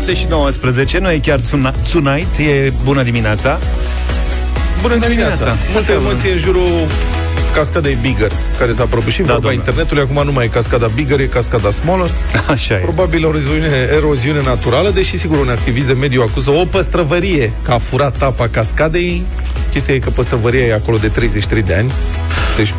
7 și 19, nu e chiar tonight, e bună dimineața. Bună dimineața! Multe emoții în jurul cascadei Bigger, care s-a prăbușit da, vorba internetului. Acum nu mai e cascada Bigger, e cascada Smaller. Așa e. Probabil o eroziune, eroziune naturală, deși sigur un activist de mediu acuză o păstrăvărie că a furat apa cascadei. Chestia e că păstrăvăria e acolo de 33 de ani. Deci nu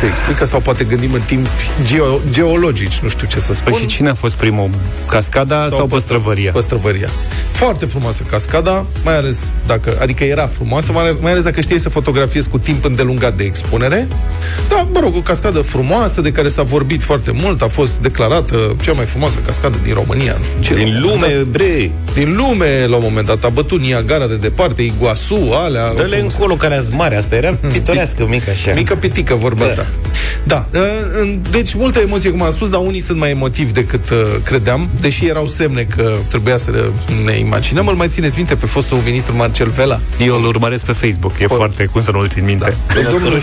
se explică sau poate gândim în timp geo- geologici, nu știu ce să spun. Păi și cine a fost primul? Cascada sau, sau păstrăvăria? Păstrăvăria. Foarte frumoasă cascada, mai ales dacă, adică era frumoasă, mai, mai ales dacă știi să fotografiezi cu timp îndelungat de expunere. Da, mă rog, o cascadă frumoasă de care s-a vorbit foarte mult, a fost declarată cea mai frumoasă cascadă din România, nu știu ce. Din lume, dat, bre! Din lume, la un moment dat, a bătut Niagara de departe, Iguasu, alea. Dă-le încolo care mare, asta era pitorească, mică așa. Mică pitică, vorba da. Ta. Da, ă, deci multă emoție, cum am spus, dar unii sunt mai emotivi decât uh, credeam, deși erau semne că trebuia să ne imaginăm. Îl mai țineți minte pe fostul ministru Marcel Vela? Eu îl urmăresc pe Facebook, e Por... foarte, cum să nu-l țin minte. Da. Deci, domnul...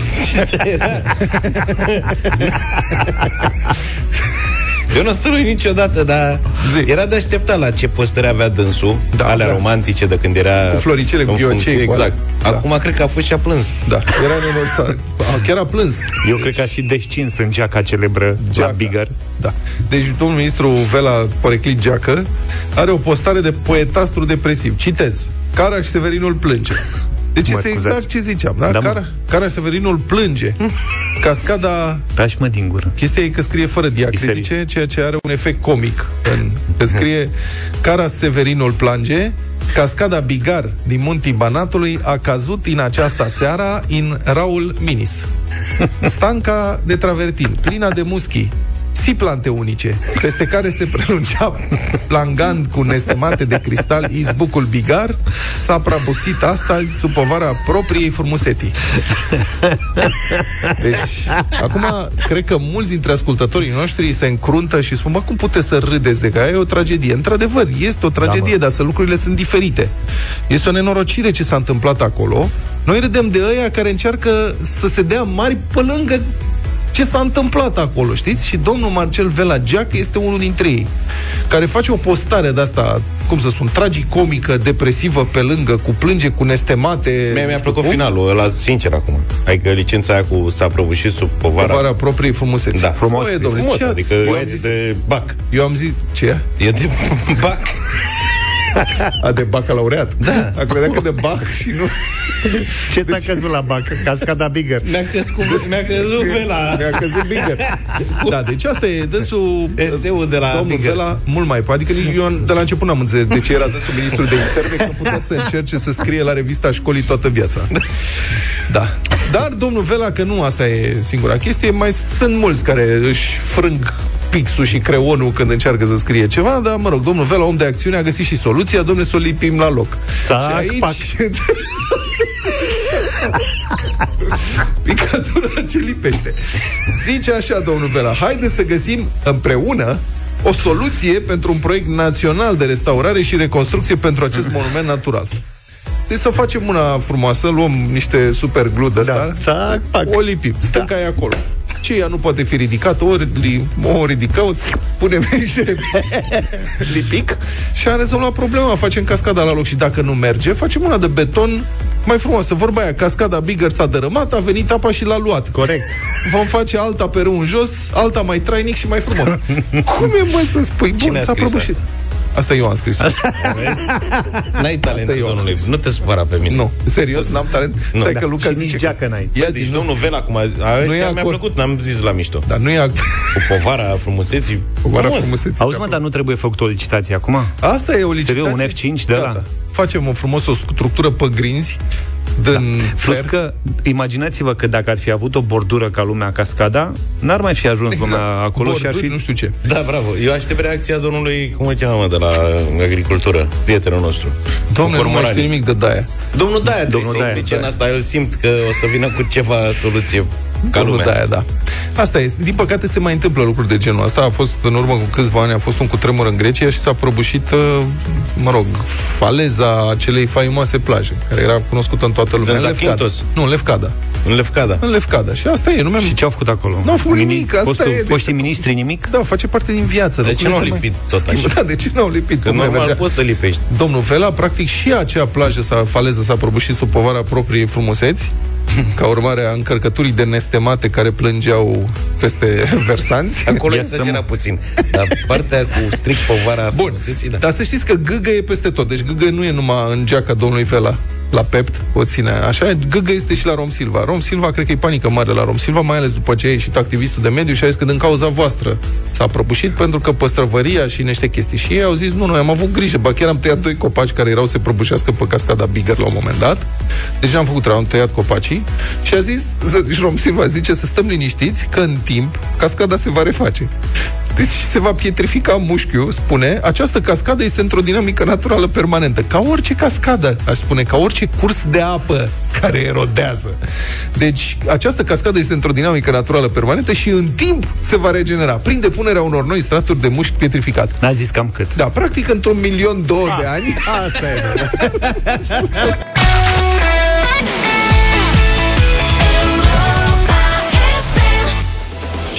Eu nu strui niciodată, dar Zi. era de așteptat la ce postări avea dânsul, da, alea da. romantice de când era... Cu floricele, cu ghiocei. Exact. Da. Acum cred că a fost și a plâns. Da, era nemărsat. Chiar a plâns. Eu cred că a și descins în geaca celebră Geaca. la Bigger. Da. Deci domnul ministru Vela Poreclit Geacă are o postare de poetastru depresiv. Citez. Caraș Severinul plânge. Deci mă este scuzați. exact ce ziceam, da? da Cara, Cara Severinul plânge. Cascada... Tași mă din gură. Chestia e că scrie fără diacritice, ceea ce are un efect comic. În, că scrie Cara Severinul plânge, Cascada Bigar din Muntii Banatului a cazut în această seara în Raul Minis. Stanca de travertin, plină de muschi, si plante unice, peste care se prelungea plangand cu nestemate de cristal izbucul bigar, s-a prăbusit astăzi sub povara propriei frumuseții. Deci, acum, cred că mulți dintre ascultătorii noștri se încruntă și spun, bă, cum puteți să râdeți de că e o tragedie? Într-adevăr, este o tragedie, da, dar să lucrurile sunt diferite. Este o nenorocire ce s-a întâmplat acolo. Noi râdem de ăia care încearcă să se dea mari pe lângă ce s-a întâmplat acolo, știți? Și domnul Marcel Velageac este unul dintre ei, care face o postare de asta, cum să spun, tragicomică, depresivă pe lângă, cu plânge, cu nestemate. Mie mi-a plăcut cum? finalul ăla, sincer, acum. Adică licența aia cu s-a prăbușit sub povara... Povara propriei frumuseți. Da, frumos. E, domnule, frumos, ce adică eu am zis, de bac. Eu am zis, ce e? E de bac. A, de bacalaureat? Da. A credeam că de bac și nu... Ce ți-a deci... căzut la bac? Cascada Bigger. Mi-a căzut, mi-a căzut Vela. Mi-a căzut Bigger. Da, deci asta e dânsul... Eseul de la Domnul Bigger. Vela, mult mai... Adică nici eu de la început n-am înțeles de ce era dânsul ministru de interne, că putea să încerce să scrie la revista școlii toată viața. Da. Dar domnul Vela, că nu asta e singura chestie, mai sunt mulți care își frâng pixul și creonul când încearcă să scrie ceva, dar, mă rog, domnul Vela, om de acțiune, a găsit și soluția, domnule, să o lipim la loc. Sac, și aici... Pac. Picătura ce lipește. Zice așa, domnul Vela, haide să găsim împreună o soluție pentru un proiect național de restaurare și reconstrucție pentru acest monument natural. Deci să facem una frumoasă, luăm niște super glue de asta, da. o lipim, stânca da. e acolo ce ea nu poate fi ridicată, ori li, o ridicăm, punem niște lipic și am rezolvat problema, facem cascada la loc și dacă nu merge, facem una de beton mai frumoasă. Vorba aia, cascada Bigger s-a dărâmat, a venit apa și l-a luat. Corect. Vom face alta pe râu în jos, alta mai trainic și mai frumos. Cum e, mă, să spui? Bun, s-a prăbușit. Asta? Asta eu am scris. N-ai talent, domnule. Nu te supăra pe mine. Nu, serios, n-am talent. Nu. Stai da. că Luca și zice... geacă n-ai. Ia deci, domnul Vela, cum a, a, nu mi-a plăcut, n-am zis la mișto. Dar nu e act... Cu povara frumuseții. Povara frumuseții. Auzi, mă, dar nu trebuie făcut o licitație acum? Asta e o licitație. Serios, un F5 de la? Facem o frumos o structură pe grinzi din da. Plus că, imaginați-vă că dacă ar fi avut o bordură ca lumea cascada, n-ar mai fi ajuns exact. lumea acolo Borduri, și ar fi... nu știu ce. Da, bravo. Eu aștept reacția domnului, cum îl cheamă, de la agricultură, prietenul nostru. Domnul, nu mai știu nimic de Daia. Domnul Daia, domnul Daia, Daia. asta, el simt că o să vină cu ceva soluție ca lumea. Daia, da. Asta e. Din păcate se mai întâmplă lucruri de genul ăsta. A fost în urmă cu câțiva ani, a fost un cutremur în Grecia și s-a prăbușit, uh, mă rog, faleza acelei faimoase plaje, care era cunoscută în toată lumea. În Lefkada. Nu, în Lefkada. În Lefcada. În Lefcada. Și asta e. Nu mi-am... Și ce au făcut acolo? Nu au făcut nimic, asta Fostul, e, deci- Foștii ministri nimic? Da, face parte din viață. De ce nu au Lucrurile se lipit mai tot schimbă. așa? Da, de ce nu au lipit? Că Cum mai normal mergea? poți să lipești. Domnul Vela, practic și acea plajă s-a faleză s-a prăbușit sub povara propriei frumuseți, ca urmare a încărcăturii de nestemate care plângeau peste versanți. Acolo Ia exagera să- puțin. Dar partea cu strict povara Bun, frumuseții, da. dar să știți că gâgă e peste tot. Deci gâgă nu e numai în geaca domnului Vela la Pept, o ține așa, gâgă este și la Rom Silva. Rom Silva, cred că e panică mare la Rom Silva, mai ales după ce a ieșit activistul de mediu și a zis că din cauza voastră s-a prăbușit pentru că păstrăvăria și niște chestii. Și ei au zis, nu, noi am avut grijă, ba chiar am tăiat doi copaci care erau să se prăbușească pe cascada Bigger la un moment dat. Deci am făcut treaba, am tăiat copacii și a zis, și Rom Silva zice să stăm liniștiți că în timp cascada se va reface. Deci se va pietrifica mușchiul, spune, această cascadă este într-o dinamică naturală permanentă. Ca orice cascadă, aș spune, ca orice curs de apă care erodează. Deci, această cascadă este într-o dinamică naturală permanentă și în timp se va regenera, prin depunerea unor noi straturi de mușchi pietrificat. N-a zis cam cât. Da, practic, într-un milion două de ani, Asta e.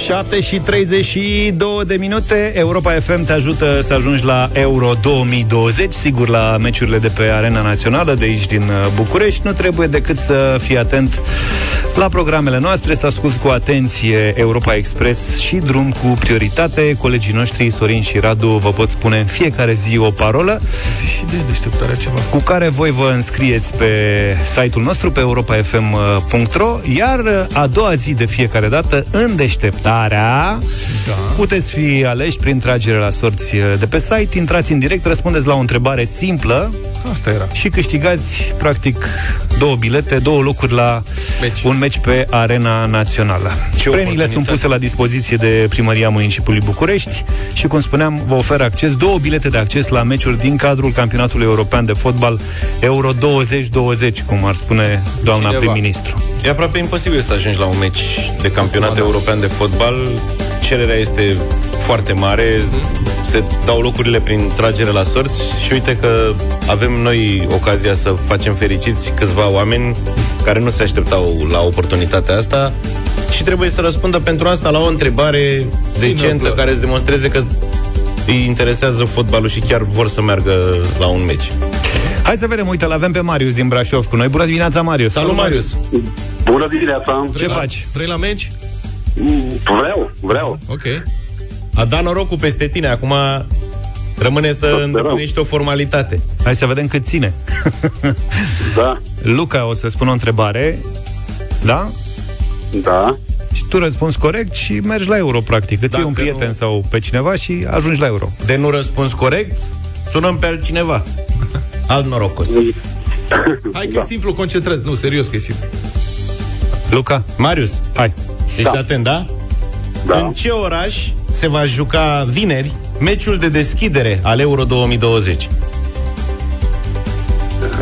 7 și 32 de minute. Europa FM te ajută să ajungi la Euro 2020 Sigur la meciurile de pe Arena Națională De aici din uh, București. Nu trebuie decât să fii atent la programele noastre Să asculti cu atenție Europa Express Și drum cu prioritate. Colegii noștri Sorin și Radu vă pot spune în fiecare zi o parolă. Zi și de deșteptarea ceva. cu care voi vă înscrieți pe site-ul nostru, pe europafm.ro, iar a doua zi de fiecare dată, în deșteptarea, Da. puteți fi aleși prin tragere la sorți de pe site, intrați în direct, răspundeți la o întrebare simplă Asta era. și câștigați, practic, două bilete, două locuri la Meci. un meci pe Arena Națională. Ce Premiile sunt oportunitate. puse la dispoziție de Primăria Municipiului București și, cum spuneam, vă oferă acces, două bilete de acces la meciuri din cadrul Campionatului European de Fotbal Euro 2020, cum ar spune doamna Cineva. prim-ministru. E aproape imposibil să ajungi la un meci de campionat Da, da. european de fotbal. Cererea este foarte mare, se dau locurile prin tragere la sorți și uite că avem noi ocazia să facem fericiți câțiva oameni care nu se așteptau la oportunitatea asta și trebuie să răspundă pentru asta la o întrebare decentă Simplă. care să demonstreze că îi interesează fotbalul și chiar vor să meargă la un meci. Hai să vedem, uite, l-avem pe Marius din Brașov cu noi. Bună dimineața, Marius! Salut, Marius! Bună dimineața! Ce La- faci? Vrei la meci? Vreau, vreau. Ok. A dat norocul peste tine, acum rămâne să sperăm. îndeplinești o formalitate. Hai să vedem cât ține. Da, Luca o să spună o întrebare, da? da. Și tu răspunzi corect și mergi la euro, practic. Îți iei Dacă un prieten nu- sau pe cineva și ajungi la euro. De nu răspuns corect, sunăm pe altcineva. Alt norocos. Hai că e simplu, concentrez. Nu, serios că e simplu. Luca, Marius, hai. ești Da. atent, da? Da. În ce oraș se va juca vineri meciul de deschidere al Euro 2020?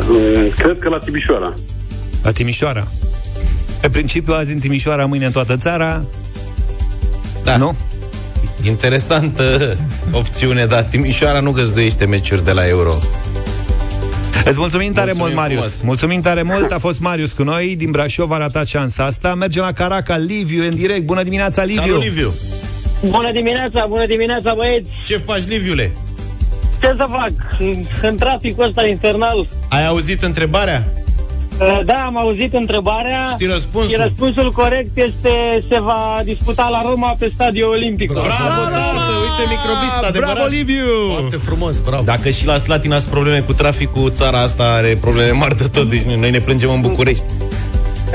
Mm, Cred că la Timișoara. La Timișoara. Pe principiu, azi în Timișoara, mâine în toată țara. Da. Nu? Interesantă opțiune, dar Timișoara nu găzduiește meciuri de la Euro. Îți mulțumim tare Mulțumim mult, Marius. frumos. Mulțumim tare mult. A fost Marius cu noi. Din Brașov a ratat șansa asta. Mergem la Caraca. Liviu, în direct. Bună dimineața, Liviu. Salut, Liviu! Bună dimineața, bună dimineața, băieți! Ce faci, Liviule? Ce să fac? În, în traficul ăsta infernal. Ai auzit întrebarea? Uh, Da, am auzit întrebarea. Știi răspunsul? Și răspunsul corect este se va disputa la Roma pe Stadiul Olimpic. Bravo, tată! Uite microbista, adevărat. Bravo, Liviu! Foarte frumos, bravo. Dacă și la Slatina sunt probleme cu traficul, țara asta are probleme mari de tot, deci noi ne plângem în București.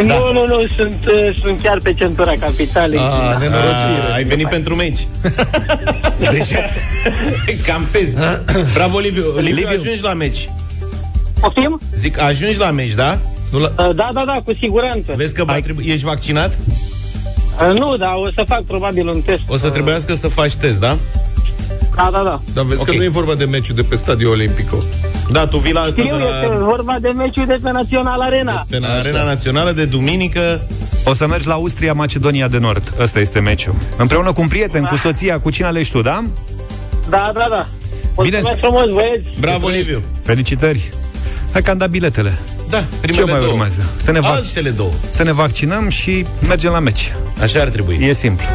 Nu, Da. nu, nu, sunt, uh, sunt chiar pe centura capitalei. A, nenorocire. Ah, ai venit pentru meci. Deja campezi. Bravo, Liviu. Liviu, Liviu. ajungi la meci. Poftim? Zic, ajungi la meci, da? Nu la... Uh, Da, da, da, cu siguranță. Vezi că va trebui, ești vaccinat? Uh, Nu, dar o să fac probabil un test. O să trebuiască să faci test, da? Da, da, da. Dar vezi Ok. că nu e vorba de meciul de pe Stadiul Olimpico. Da, tu vii la asta de Știu, este la, vorba de meciul de pe Național Arena. de la Arena Națională de duminică. O să mergi la Austria, Macedonia de Nord. Ăsta este meciul. Împreună cu un prieten, cu soția, cu cine alegi tu, da? Da, da, da. Mulțumesc Bine. frumos, băieți. Bravo, Liviu. Felicitări! Hai că am dat biletele. Da, primele Ce mai două. urmează? Să ne, vac- Altele două. să ne vaccinăm și mergem la meci. Așa ar trebui. E simplu.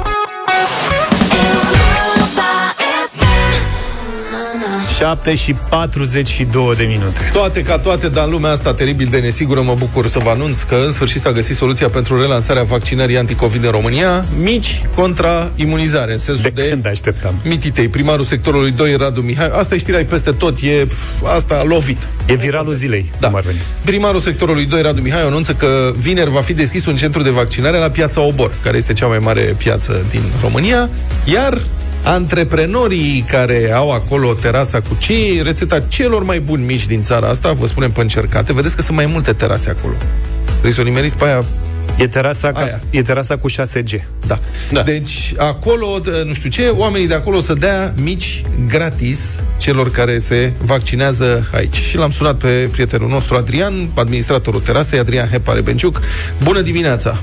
7 și 42 de minute. Toate ca toate, dar în lumea asta teribil de nesigură mă bucur să vă anunț că în sfârșit s-a găsit soluția pentru relansarea vaccinării anticovid în România, mici contra imunizare, în sensul De de, când așteptam? Mititei, primarul sectorului 2, Radu Mihai. Asta e știrea peste tot, e pf, asta a lovit. E viralul zilei, Da. cum ar veni. Primarul sectorului 2, Radu Mihai, anunță că vineri va fi deschis un centru de vaccinare la Piața Obor, care este cea mai mare piață din România, iar antreprenorii care au acolo terasa cu cei rețeta celor mai buni mici din țara asta, vă spunem pe încercate, vedeți că sunt mai multe terase acolo. Trebuie să o nimeriți pe aia E terasa, ca, Aia. e terasa cu 6G. da. Da. Deci, acolo, d- nu știu ce, oamenii de acolo să dea mici gratis celor care se vaccinează aici. Și l-am sunat pe prietenul nostru, Adrian, administratorul terasei, Adrian Hepare Benciuc. Bună dimineața!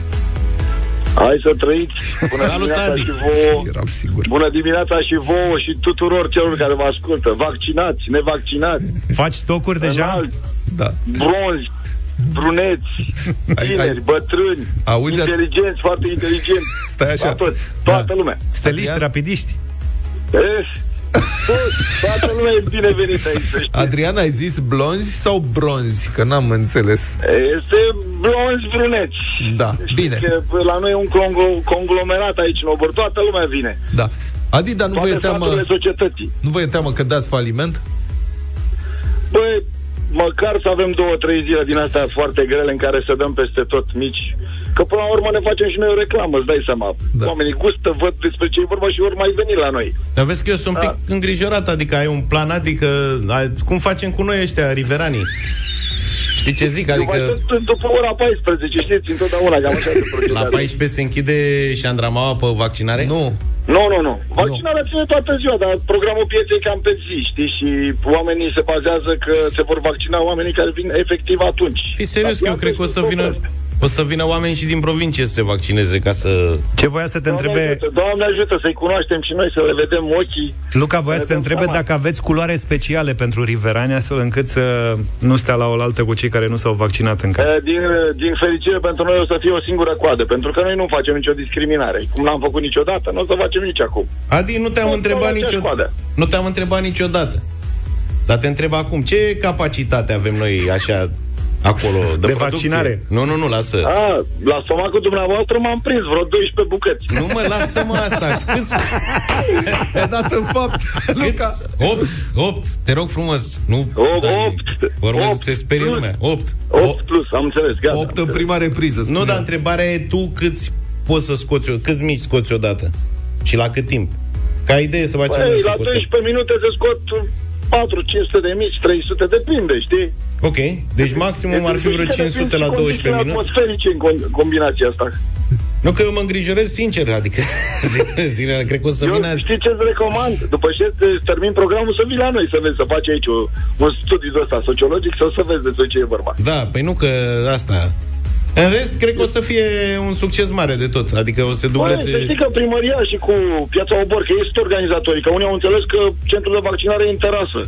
Hai să trăiți. Bună Salut, dimineața Adi. și vouă. Eram sigur. Bună dimineața și vouă și tuturor celor care vă ascultă. Vaccinați, nevaccinați, Faci stocuri deja? înalți, Da. bronzi, bruneți, Ai- tineri, ai- bătrâni, Auzi, Ad- inteligenți, foarte inteligenți. Stai așa. La toți, toată Da. lumea. Steliști, Adrian? rapidiști? Eh, toți, toată lumea e binevenită aici, să știți. Adrian, ai zis blonzi sau bronzi? Că n-am înțeles. Este blonzi bruneți. Da, Știți bine. Că la noi e un conglo- conglomerat aici în Obor. Toată lumea vine. Da. Adi, dar nu vă, Toate e teamă, staturile societății. nu vă e teamă că dați faliment? Băi, măcar să avem două, trei zile din astea foarte grele în care să dăm peste tot mici. Că până la urmă ne facem și noi o reclamă, îți dai seama. Da. Da. Oamenii gustă, văd despre ce e vorba și ori mai veni la noi. Dar vezi că eu sunt un pic Da. îngrijorat, adică ai un plan, adică ai, cum facem cu noi ăștia, riveranii? Știi ce zic? Eu mai Adică sunt după ora 14, știți, întotdeauna cam așa se la procedează. 14 se închide șandramaua pe vaccinare? Nu. Nu, nu, nu. Vaccinarea ține toată ziua, dar programul pieței e cam pe zi, știi? Și oamenii se bazează că se vor vaccina oamenii care vin efectiv atunci. Fii serios că eu Dar cred că o să vină o să vină oameni și din provincie să se vaccineze ca să... Ce voia să te Doamne întrebe... ajută, Doamne ajută să-i cunoaștem și noi, să le vedem ochii. Luca voia să te dăm întrebe seama. dacă aveți culoare speciale pentru riverani, astfel încât să nu stea la oaltă cu cei care nu s-au vaccinat încă. Eh, Din, din fericire pentru noi o să fie o singură coadă, pentru că noi nu facem nicio discriminare. Cum n-am făcut niciodată, nu o să facem nici acum. Adi, nu te-am Tot întrebat la aceeași niciodată. coadă. Nu te-am întrebat niciodată. Dar te întreb acum, ce capacitate avem noi așa acolo de, De producție? vaccinare? Nu, nu, nu, lasă. A, la stomacul dumneavoastră m-am prins vreo 12 bucăți. Nu mă, lasă-mă asta. Câți, E dat în fapt, Luca. 8, 8, te rog frumos. Nu, Opt, Dani, opt, Vă rog să opt se sperie plus. lumea. 8. 8 plus, am înțeles, gata. 8 în prima repriză. Nu, spune. dar întrebarea e tu câți poți să scoți, o- câți mici scoți odată? Și la cât timp? Ca idee să facem Păi, un la socotel. 12 minute se scot 4, 500 de mici, 300, depinde, știi? Ok, deci maximum ar fi vreo Depinde 500 și la 12 condițiile minute. atmosferice în con- combinația asta. Nu că eu mă îngrijorez sincer, adică zilele, zilele cred că o să Eu vină azi. știi ce-ți recomand? După ce îți termin programul, să vii la noi să vezi, să faci aici o, un studiu de ăsta sociologic, să, să vezi despre ce e vorba. Da, păi nu că asta... În rest, cred că o să fie un succes mare de tot. Adică o să Băi, dubleze... să știi că primăria și cu Piața Obor, că ei sunt organizatorii, că unii au înțeles că centrul de vaccinare e în terasă.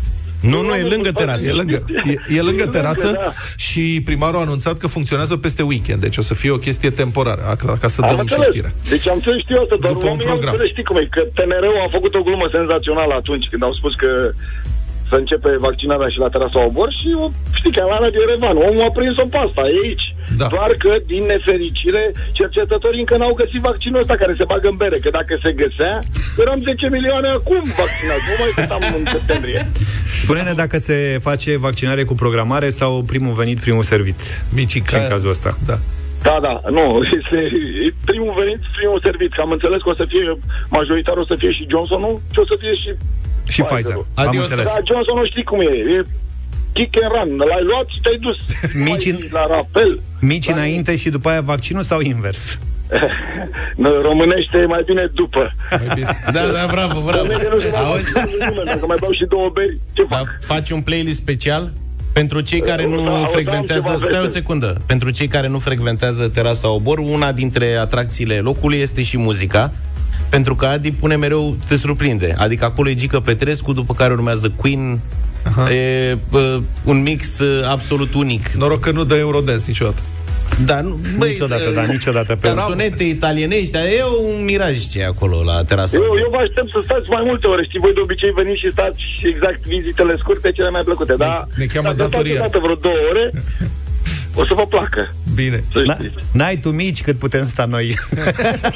Nu, nu, e lângă terasă. E lângă, e, e lângă E terasă lângă, da. și primarul a anunțat că funcționează peste weekend, deci o să fie o chestie temporară, ca, ca să Am dăm și înțeles. știrea. Deci am înțeles știu asta, dar După un oamenii au program. înțeles, știi cum e, că TNR-ul a făcut o glumă senzațională atunci când au spus că să începe vaccinarea și la terasa Obor și o- știi că la Radio Revan, omul a prins-o pe asta, e aici. Da. Doar că, din nefericire, cercetătorii încă n-au găsit vaccinul ăsta care se bagă în bere, că dacă se găsea, eram 10 milioane acum vaccinați, nu mai cât am în septembrie. Spune-ne dacă se face vaccinare cu programare sau primul venit, primul servit. Micii Și în cazul ăsta. Da. Da, da, nu, este e primul venit, primul servit, că am înțeles că o să fie, majoritar o să fie și Johnson-ul și o să fie și Și Pfizer. Am Adios. înțeles. Da, Johnson nu știi cum e. E kick and run. L-ai luat și te-ai dus. Mici Mai la rapel. Mici înainte și după aia vaccinul sau invers? În Românește e mai bine după. Mai bine. Da, da, bravo, bravo. Românii nu se mai Auzi? vaccinează nimeni. Dacă mai beau și două beri, ce Da, fac? faci un playlist special pentru cei care nu Da, o- frecventează... am ceva Stai o veste. secundă. Pentru cei care nu frecventează Terasa Obor, una dintre atracțiile locului este și muzica. Pentru că Adi pune mereu, te surprinde. Adică acolo e Gică Petrescu, după care urmează Queen, E uh, un mix uh, absolut unic. Noroc că nu dă Eurodance niciodată. Da, nu, băi, Niciodată, uh, da, niciodată pe Canțonete italienești, dar e un miraj ce e acolo la terasa. Eu, eu vă aștept să stați mai multe ore. Știi, voi de obicei veniți și stați și exact vizitele scurte, cele mai plăcute. Dar ne cheamă dacă stați datoria. odată vreo două ore, o să vă placă. Bine. Să Na, știți. n-ai tu mici cât putem sta noi.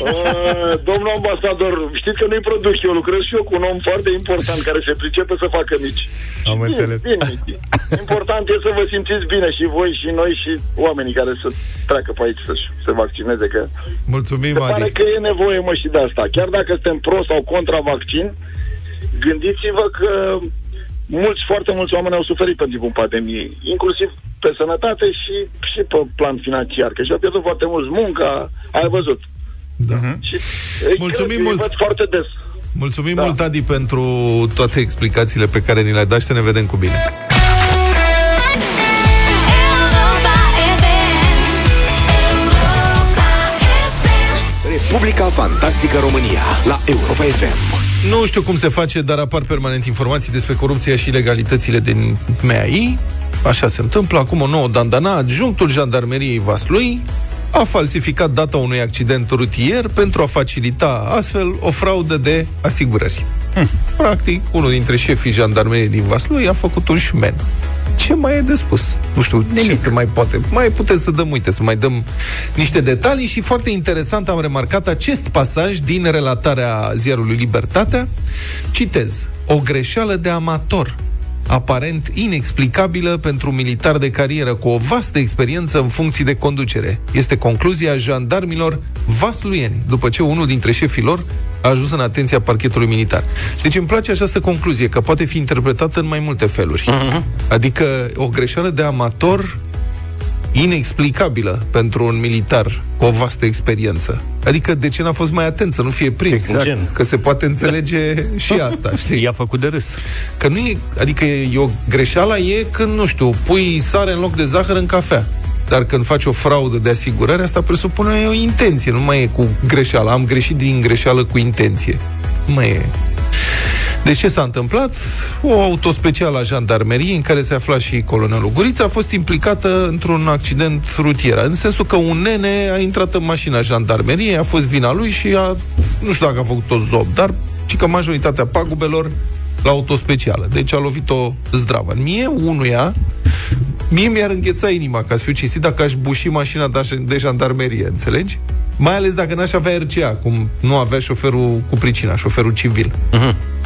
Uh, domnul ambasador, știți că nu-i produc eu, lucrez și eu cu un om foarte important care se pricepe să facă mici. Am Bine, înțeles. Bine, Miti. Important e să vă simțiți bine și voi și noi și oamenii care să treacă pe aici să se vaccineze, că Mulțumim, se pare Adi. că e nevoie, mă, și de asta. Chiar dacă suntem pro sau contra vaccin, gândiți-vă că mulți, foarte mulți oameni au suferit în timpul pandemiei, inclusiv pe sănătate și, și pe plan financiar, că și-au pierdut foarte mulți munca, ai văzut. Da. Și îi Mulțumim cred, îi mult. văd foarte des. Mulțumim Da. mult, Adi, pentru toate explicațiile pe care ni le-ai dat și să ne vedem cu bine. Europa FM. Europa FM. Republica Fantastică România la Europa FM. Nu știu cum se face, dar apar permanent informații despre corupția și ilegalitățile din MEAI. Așa se întâmplă. Acum o nouă dandana, adjunctul jandarmeriei Vaslui a falsificat data unui accident rutier pentru a facilita astfel o fraudă de asigurări. Practic, unul dintre șefii jandarmeriei din Vaslui a făcut un șmen. Ce mai e de spus? Nu știu Nimic. ce se mai poate. Mai putem să dăm, uite, să mai dăm niște detalii și foarte interesant am remarcat acest pasaj din relatarea ziarului Libertatea. Citez. O greșeală de amator aparent inexplicabilă pentru un militar de carieră cu o vastă experiență în funcții de conducere. Este concluzia jandarmilor vasluieni, după ce unul dintre șefii lor a ajuns în atenția parchetului militar. Deci îmi place această concluzie, că poate fi interpretată în mai multe feluri. Uh-huh. Adică o greșeală de amator inexplicabilă pentru un militar cu o vastă experiență. Adică de ce n-a fost mai atent să nu fie prins? Exact. Că se poate înțelege și asta, știi? I-a făcut de râs. Că nu e, adică e o greșeală e când, nu știu, pui sare în loc de zahăr în cafea. Dar când faci o fraudă de asigurare, asta presupune o intenție, nu mai e cu greșeală. Am greșit din greșeală cu intenție. Nu mai e. Deci ce s-a întâmplat? O autospecială a jandarmeriei în care se afla și colonelul Guriță a fost implicată într-un accident rutier. În sensul că un nene a intrat în mașina jandarmeriei, a fost vina lui și a, nu știu dacă a făcut o zob, dar și că majoritatea pagubelor la autospecială. Deci a lovit-o zdravă. Mie, unuia, mie mi-ar îngheța inima, ca să fiu cinstit, dacă aș buși mașina de- de jandarmerie, înțelegi? Mai ales dacă n-aș avea RCA, cum nu avea șoferul cu pricina, șoferul civil.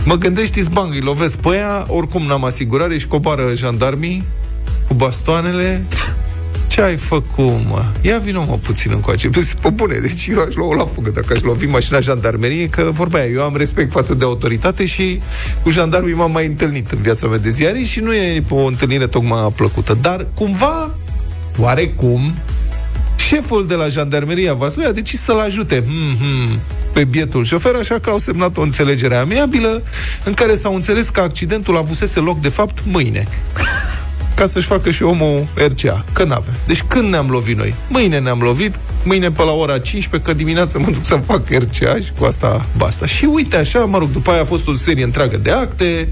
Mă gândești, bang, îi lovesc pe ea, oricum n-am asigurare și coboară jandarmii cu bastoanele. Ce ai făcut, mă? Ia vină, mă, puțin încoace. Pe, pe bune, deci eu aș lua la fugă dacă aș lovi mașina jandarmeriei, că vorba aia, eu am respect față de autoritate și cu jandarmii m-am mai întâlnit în viața mea de ziare și nu e o întâlnire tocmai plăcută. Dar cumva, oarecum, șeful de la jandarmeria Vaslui a decis să-l ajute mm-hmm, pe bietul șofer, așa că au semnat o înțelegere amiabilă în care s-au înțeles că accidentul avusese loc, de fapt, mâine ca să-și facă și omul RCA, că n-avea. Deci când ne-am lovit noi? Mâine ne-am lovit, mâine pe la ora 15, că dimineața mă duc să fac RCA și cu asta basta. Și uite așa, mă rog, după aia a fost o serie întreagă de acte,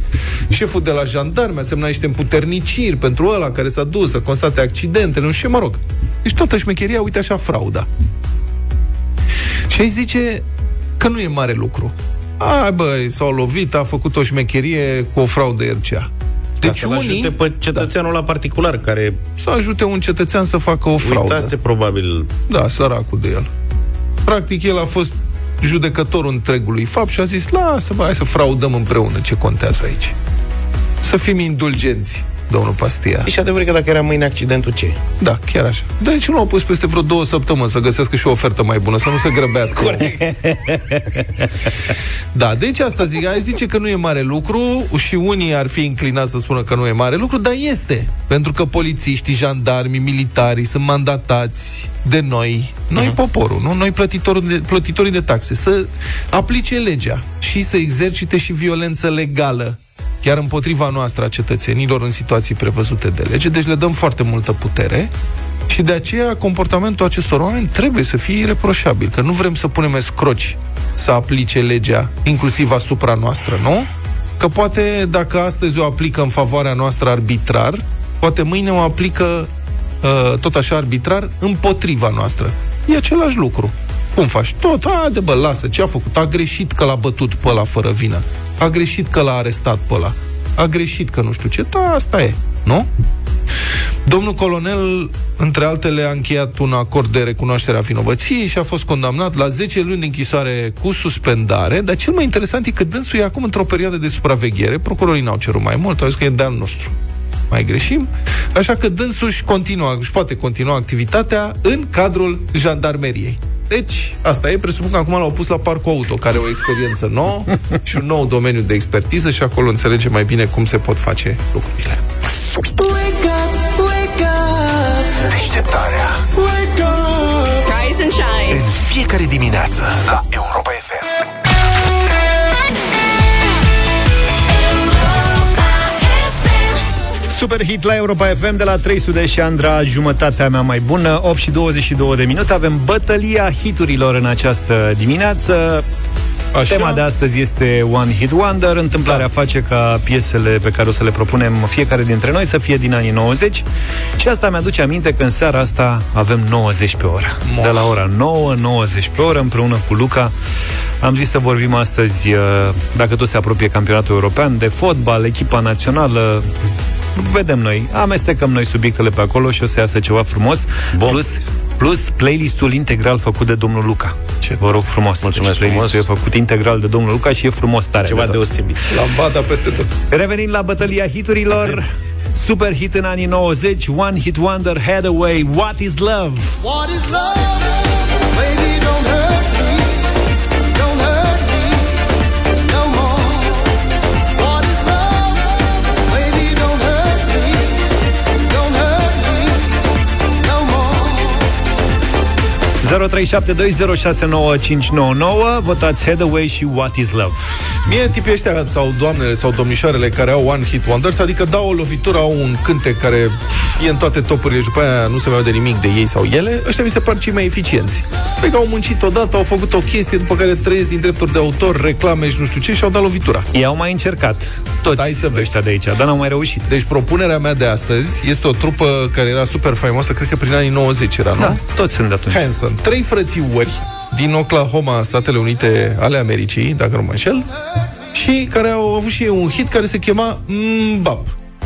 șeful de la jandarme a semnat niște împuterniciri pentru ăla care s-a dus să constate accidentele, nu știu ce, mă rog. Deci toată șmecheria, uite așa, frauda. Și ai zice că nu e mare lucru. Ai, băi, s-au lovit, a făcut o șmecherie cu o fraudă RCA. Deci să ajute pe cetățeanul la particular care să ajute un cetățean să facă o fraudă. uitase probabil Da, săracul de el. Practic, el a fost judecătorul întregului fapt și a zis, lasă, bă, hai să fraudăm împreună, ce contează aici. Să fim indulgenți, domnul Pastia. E și adevărat că dacă era mâine accidentul ce? Da, chiar așa. Deci nu l-au pus peste vreo două săptămâni să găsească și o ofertă mai bună, să nu se grăbească. da, deci asta zic, ai zice că nu e mare lucru și unii ar fi inclinați să spună că nu e mare lucru, dar este. Pentru că polițiștii, jandarmii, militarii sunt mandatați de noi, noi uh-huh. poporul, nu? Noi plătitorii de, plătitorii de taxe, să aplice legea și să exercite și violență legală chiar împotriva noastră a cetățenilor în situații prevăzute de lege, deci le dăm foarte multă putere și de aceea comportamentul acestor oameni trebuie să fie ireproșabil, că nu vrem să punem escroci să aplice legea, inclusiv asupra noastră, nu? că poate dacă astăzi o aplică în favoarea noastră arbitrar, poate mâine o aplică uh, tot așa arbitrar împotriva noastră. E același lucru. Cum faci? Tot, haide bă, lasă, ce a făcut? A greșit că l-a bătut pe ăla fără vină. A greșit că l-a arestat pe ăla. A greșit că nu știu ce. Da, asta e, nu? Domnul colonel, între altele, a încheiat un acord de recunoaștere a vinovăției și a fost condamnat la 10 luni de închisoare cu suspendare, dar cel mai interesant e că dânsul e acum într-o perioadă de supraveghere, procurorii n-au cerut mai mult, au zis că e de-al nostru. Mai greșim, așa că dânsul își, continuă, își poate continua activitatea în cadrul jandarmeriei. Deci, asta e, presupun că acum l-au pus la parcul auto, care are o experiență nouă și un nou domeniu de expertiză și acolo înțelege mai bine cum se pot face lucrurile. Deșteptarea Rise and shine. în fiecare dimineață la Europa Super hit la Europa FM de la 300 și Andra, jumătatea mea mai bună, 8 și 22 de minute. Avem bătălia hiturilor în această dimineață. Așa? Tema de astăzi este One Hit Wonder. Întâmplarea da. face ca piesele pe care o să le propunem fiecare dintre noi să fie din anii 90. Și asta mi-aduce aminte că în seara asta avem 90 pe oră. Moh. De la ora 9, 90 pe oră, împreună cu Luca. Am zis să vorbim astăzi, uh, dacă tot se apropie campionatul european, de fotbal, echipa națională, vedem noi, amestecăm noi subiectele pe acolo și o să iasă ceva frumos. Bun. Plus, plus playlistul integral făcut de domnul Luca. Ce Vă rog frumos. Mulțumesc deci playlistul frumos. e făcut integral de domnul Luca și e frumos tare. Ceva de tot. deosebit. Lambada peste tot. Revenind la bătălia hiturilor, super hit în anii 90, One Hit Wonder, Hathaway, What is Love? What is love? Baby, don't 0372069599 Votați Hathaway și What is Love. Mie tipii ăștia sau doamnele sau domnișoarele care au one hit wonders, adică dau o lovitură, au un cântec care e în toate topurile și după aia nu se mai aude nimic de ei sau ele, ăștia mi se par cei mai eficienți. Adică au muncit odată, au făcut o chestie, după care trăiesc din drepturi de autor, reclame și nu știu ce și au dat lovitura. Ei au mai încercat. Toți Stai să vezi. ăștia de aici, dar n-au mai reușit. Deci propunerea mea de astăzi este o trupă care era super faimoasă, cred că prin anii 90 era, nu? Da, toți sunt de atunci. Hanson. Trei frățiori din Oklahoma, Statele Unite ale Americii, dacă nu mă înșel, și care au avut și ei un hit care se chema Mbap.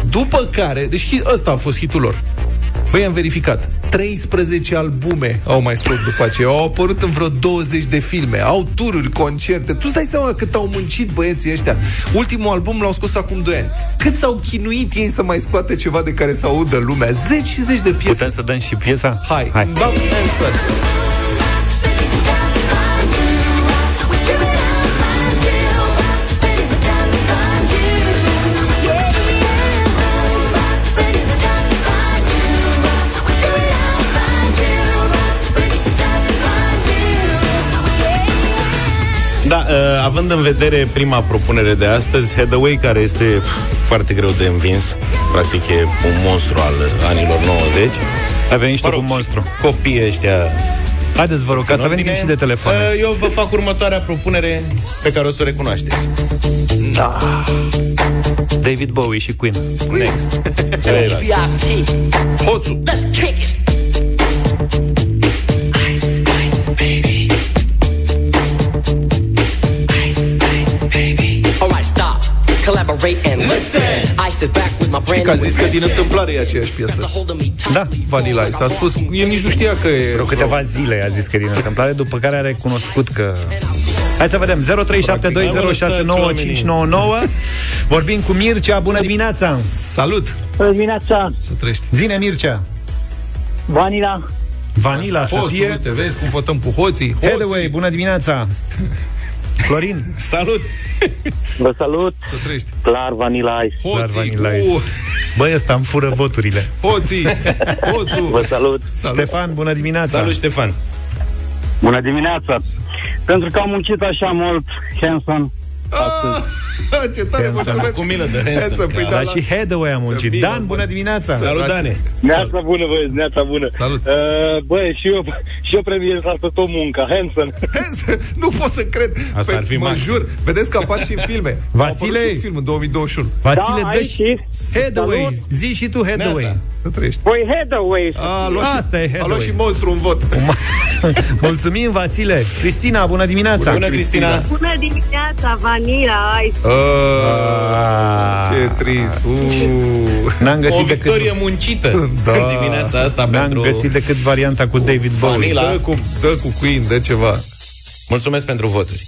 După care, deci hit, ăsta a fost hitul lor. Băi, am verificat. 13 albume au mai scos după aceea. Au apărut în vreo 20 de filme. Au tururi, concerte. Tu îți dai seama cât au muncit băieții ăștia. Ultimul album l-au scos acum 2 ani. Cât s-au chinuit ei să mai scoate ceva de care să audă lumea. Zeci și zeci de piese. Putem să dăm și piesa? Hai, Hai. Mbap Hanson. Având în vedere prima propunere de astăzi, Hathaway, care este pf, foarte greu de învins, practic e un monstru al anilor 90. Ai venit și tu Mă cu rog, un monstru. Copiii ăștia Haideți, vă rog, ca să în avem ordine. timp și de telefon. Uh, Eu vă fac următoarea propunere pe care o să o recunoașteți. David Bowie și Queen. Next. Hoțul. Alright, Collaborate and listen. I sit back with my brand Că a new zis că din invention. întâmplare e aceeași That's piesă. a hold of me tightly. Da, Vanilla Ice. A spus, el nici nu știa că e... Vreo câteva zile a zis că e din întâmplare, după care a recunoscut că... Hai să vedem, 0372069599 Vorbim cu Mircea, bună dimineața! Salut! Bună dimineața, Să trăiești. Zine, Mircea! Vanila. Vanila să Hoțul, fie... uite, vezi cum votăm cu hoții. Hathaway, Hoții. bună dimineața! Florin, Salut! Vă salut, Să trăiești. clar Vanila Ice. Clar Hoții Vanilla Ice. cu băi, ăsta îmi fură voturile. hoții. Hoțul. Vă salut. Salut. Ștefan, bună dimineața! Salut, Ștefan! Bună dimineața. Pentru că am muncit așa mult, Hanson, Ah, Ce tare, Hanson. mulțumesc. Cu milă de Hanson, Hanson, păi clar. da, Dar la- și Hathaway a muncit. Bine, Dan, bă. bună dimineața! Salut, Dane! Neața bună, băieți, neața bună. Salut. Uh, băi, și eu, și eu premiez asta tot munca, Hanson. nu pot să cred. Asta ar fi mă maxim. jur. Vedeți că apar și în filme. Vasile! A apărut și un film în 2021. Vasile, Da, dă aici și și- Hathaway. Salut. Zi și tu Hathaway. Neața. Să trăiești. Păi Hathaway. A, a luat Asta și, e a luat Hathaway. și monstru un vot. Mulțumim, Vasile. Cristina, bună dimineața! Bună, Cristina! Bună dimineața, Vanilla Ice. Ah, ce trist. Uh. N-am O găsit victorie decât, muncită Da. în dimineața asta n-am pentru... găsit decât varianta cu David Bowie. Vanilla. Dă cu, dă cu Queen, dă ceva. Mulțumesc pentru voturi.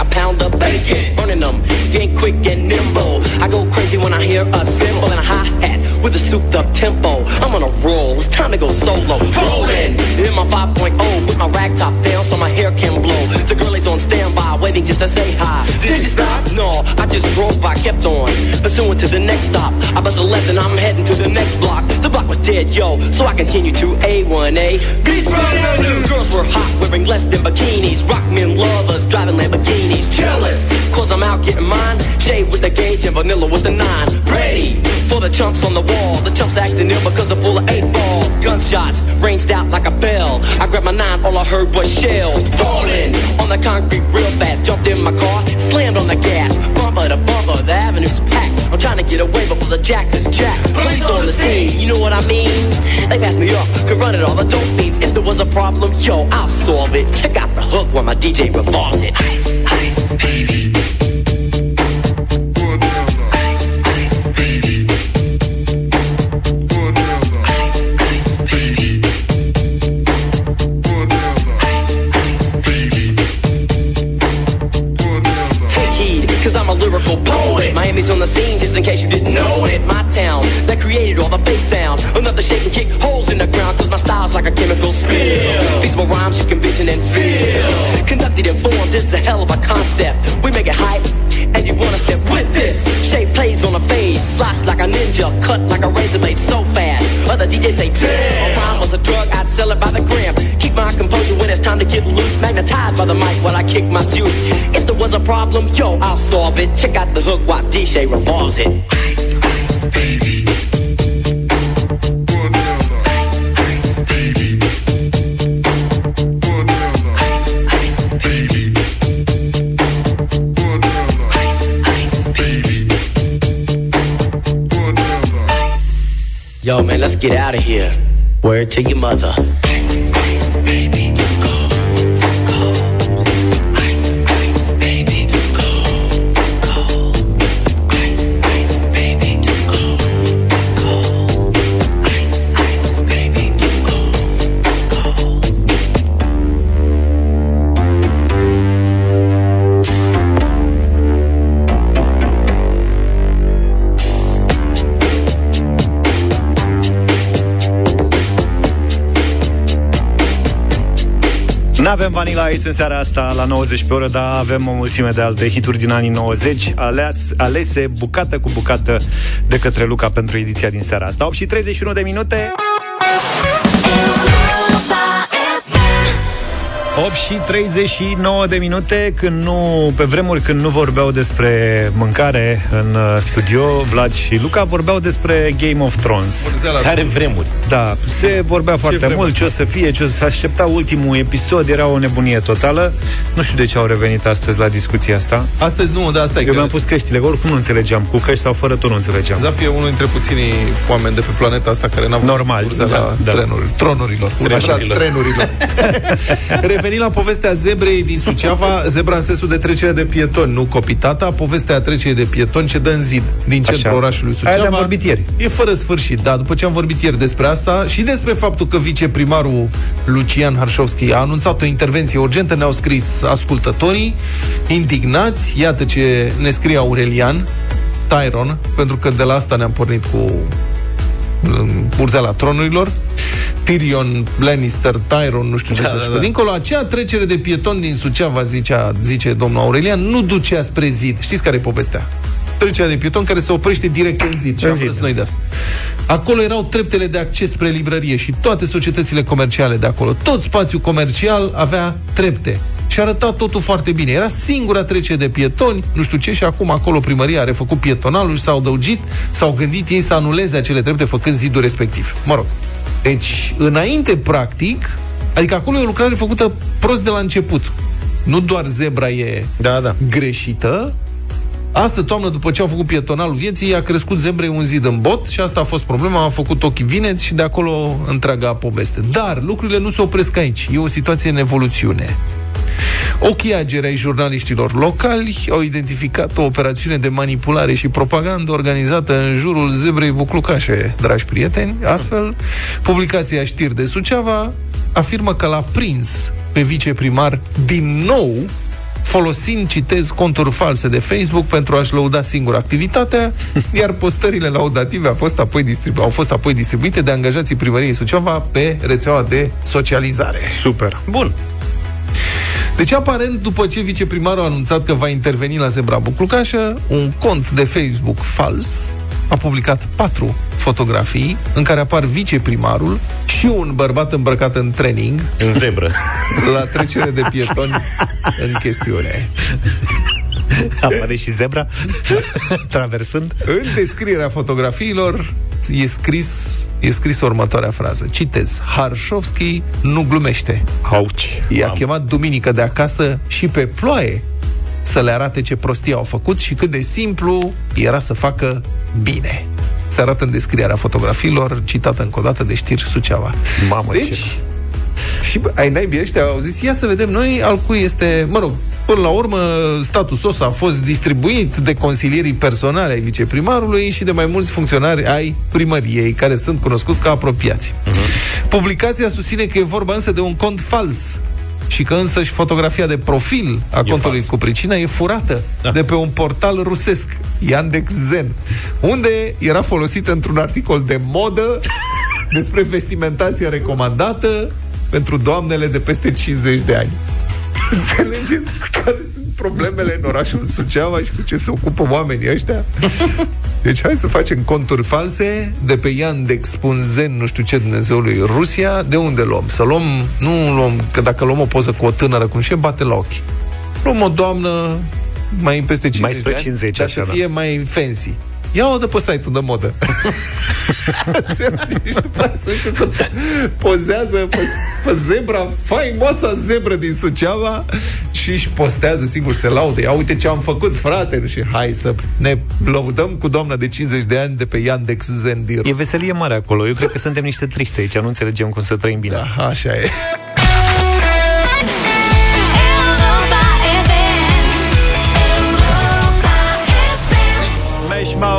A pound of bacon. Burning them, getting quick and nimble. I go crazy when I hear a cymbal and a hi hat with a souped up tempo. I'm on a roll, it's time to go solo. Rolling in my 5.0 with my rag top down so my hair can blow. The girl is on standby, waiting just to say hi. Did you stop? No, I just drove by, kept on. Pursuing to the next stop. I bust a left and I'm heading to the next block. The block was dead, yo, so I continue to A1A. Beats Beachfront Avenue. Girls were hot, wearing less than Lamborghinis. Jealous, cause I'm out getting mine. Shade with the gauge and vanilla with the nine. Ready for the chumps on the wall. The chumps acting ill because they're full of eight ball. Gunshots ranged out like a bell. I grabbed my nine, all I heard was shells. Falling on the concrete real fast. Jumped in my car, slammed on the gas. Bumper to bumper, the avenue's packed. I'm trying to get away before the jack is jacked. Police on the scene, you know what I mean? They passed me up, could run it all the dope fiends. If there was a problem, yo, I'll solve it. Check out the hook while my DJ revolves it. Ice, ice, baby. Miami's on the scene, just in case you didn't know it. My town, that created all the bass sound. Another shake like a chemical spill. Feasible rhymes you can vision and feel. Conducted and formed, this is a hell of a concept. We make it hype, and you wanna step with this. Shape plays on a fade, slice like a ninja, cut like a razor blade so fast. Other DJs say, damn, a rhyme was a drug, I'd sell it by the gram. Keep my composure when it's time to get loose. Magnetized by the mic while I kick my juice. If there was a problem, yo, I'll solve it. Check out the hook while DJ revolves it. Ice, ice, baby. Yo, man, let's get out of here. Word to your mother. N-avem Vanilla Ice în seara asta la 90 pe oră, dar avem o mulțime de alte hituri din anii 90, aleas, alese bucată cu bucată de către Luca pentru ediția din seara asta. 8 și 31 de minute. 8 și 39 de minute când nu, Pe vremuri când nu vorbeau despre mâncare În uh, studio Vlad și Luca vorbeau despre Game of Thrones Care vremuri. Da, se vorbea foarte vremuri. mult Ce o să fie, ce o să se aștepta ultimul episod Era o nebunie totală Nu știu de ce au revenit astăzi la discuția asta Astăzi nu, dar asta e Eu că mi-am pus căștile, că oricum nu înțelegeam Cu căști sau fără tot nu înțelegeam Da, fie unul dintre puținii oameni de pe planeta asta care n-au Normal, urza da, la da. trenuri, tronurilor. Trenurilor. trenurilor. Revenind la povestea zebrei din Suceava, zebra în sensul de trecere de pietoni, nu copitata, povestea trecerii de pietoni ce dă în zid din centrul Așa. orașului Aia Suceava. de-am vorbit ieri. E fără sfârșit, da, după ce am vorbit ieri despre asta și despre faptul că viceprimarul Lucian Harșovski a anunțat o intervenție urgentă, ne-au scris ascultătorii indignați, iată ce ne scrie Aurelian, Tyron, pentru că de la asta ne-am pornit cu um, urzeala tronurilor. Tyrion, Lannister, Tyron, nu știu ce Da, să da, știu. da. Dincolo, acea trecere de pieton din Suceava, zicea, zice domnul Aurelian, nu ducea spre zid. Știți care e povestea? Trecerea de pieton care se oprește direct în zid. Și În am zid, râs da. noi de asta. Acolo erau treptele de acces spre librărie și toate societățile comerciale de acolo. Tot spațiul comercial avea trepte. Și arăta totul foarte bine. Era singura trecere de pietoni, nu știu ce, și acum acolo primăria a refăcut pietonalul și s-au adăugit, s-au gândit ei să anuleze acele trepte făcând zidul respectiv. Mă rog. Deci, înainte, practic, adică acolo e o lucrare făcută prost de la început. Nu doar zebra e Da, da. greșită, Astă toamnă, după ce au făcut pietonalul vieții, a crescut zembrei un zid în bot și asta a fost problema, a făcut ochii vineți și de acolo întreaga poveste. Dar lucrurile nu se opresc aici, e o situație în evoluțiune. Ochii ageri ai jurnaliștilor locali au identificat o operațiune de manipulare și propagandă organizată în jurul zebrei Buclucașe, dragi prieteni. Astfel, publicația Știri de Suceava afirmă că l-a prins pe viceprimar din nou folosind, citez, conturi false de Facebook pentru a-și lăuda singur activitatea, iar postările laudative au fost apoi, distribu- au fost apoi distribuite de angajații primăriei Suceava pe rețeaua de socializare. Super Bun. Deci, aparent, după ce viceprimarul a anunțat că va interveni la Zebra Buclucașă, un cont de Facebook fals a publicat patru fotografii în care apar viceprimarul și un bărbat îmbrăcat în training În zebră. la trecere de pietoni în chestiune. Apare și zebra Traversând În descrierea fotografiilor e scris, e scris următoarea frază. Citez. Harșovski nu glumește. Auci I-a Mamă. chemat duminică de acasă și pe ploaie să le arate ce prostie au făcut și cât de simplu era să facă bine. Se arată în descrierea fotografiilor, citată încă o dată de știri Suceava. Mamă, Deci, ce... și bă, ai naibii ăștia au zis, ia să vedem noi al cui este, mă rog, până la urmă statul SOS a fost distribuit de consilierii personale ai viceprimarului și de mai mulți funcționari ai primăriei, care sunt cunoscuți ca apropiați. Uh-huh. Publicația susține că e vorba însă de un cont fals și că însăși fotografia de profil a contului fals. cu pricina e furată Da. de pe un portal rusesc, Yandex Zen, unde era folosită într-un articol de modă despre vestimentația recomandată pentru doamnele de peste 50 de ani. Înțelegeți care sunt problemele în orașul Suceava și cu ce se ocupă oamenii ăștia? Deci hai să facem conturi false de pe Yandex, Zen, nu știu ce Dumnezeului, Rusia. De unde luăm? Să luăm, nu luăm, că dacă luăm o poză cu o tânără cum și e, bate la ochi. Luăm o doamnă mai peste 50 Mai spre de ani, 50, dar așa, să da. fie mai fancy. Ia-o de pe site-ul de modă. Înțelegi? Și după aia se duce să pozează pe, pe zebra, faimoasa zebră din Suceava și își postează, singur, se laude. Ia uite ce am făcut, frate! Și hai să ne lăudăm cu doamna de 50 de ani de pe Yandex Zen din E Rus. veselie mare acolo Eu cred că suntem niște triști aici Nu înțelegem cum să trăim bine Da, așa e.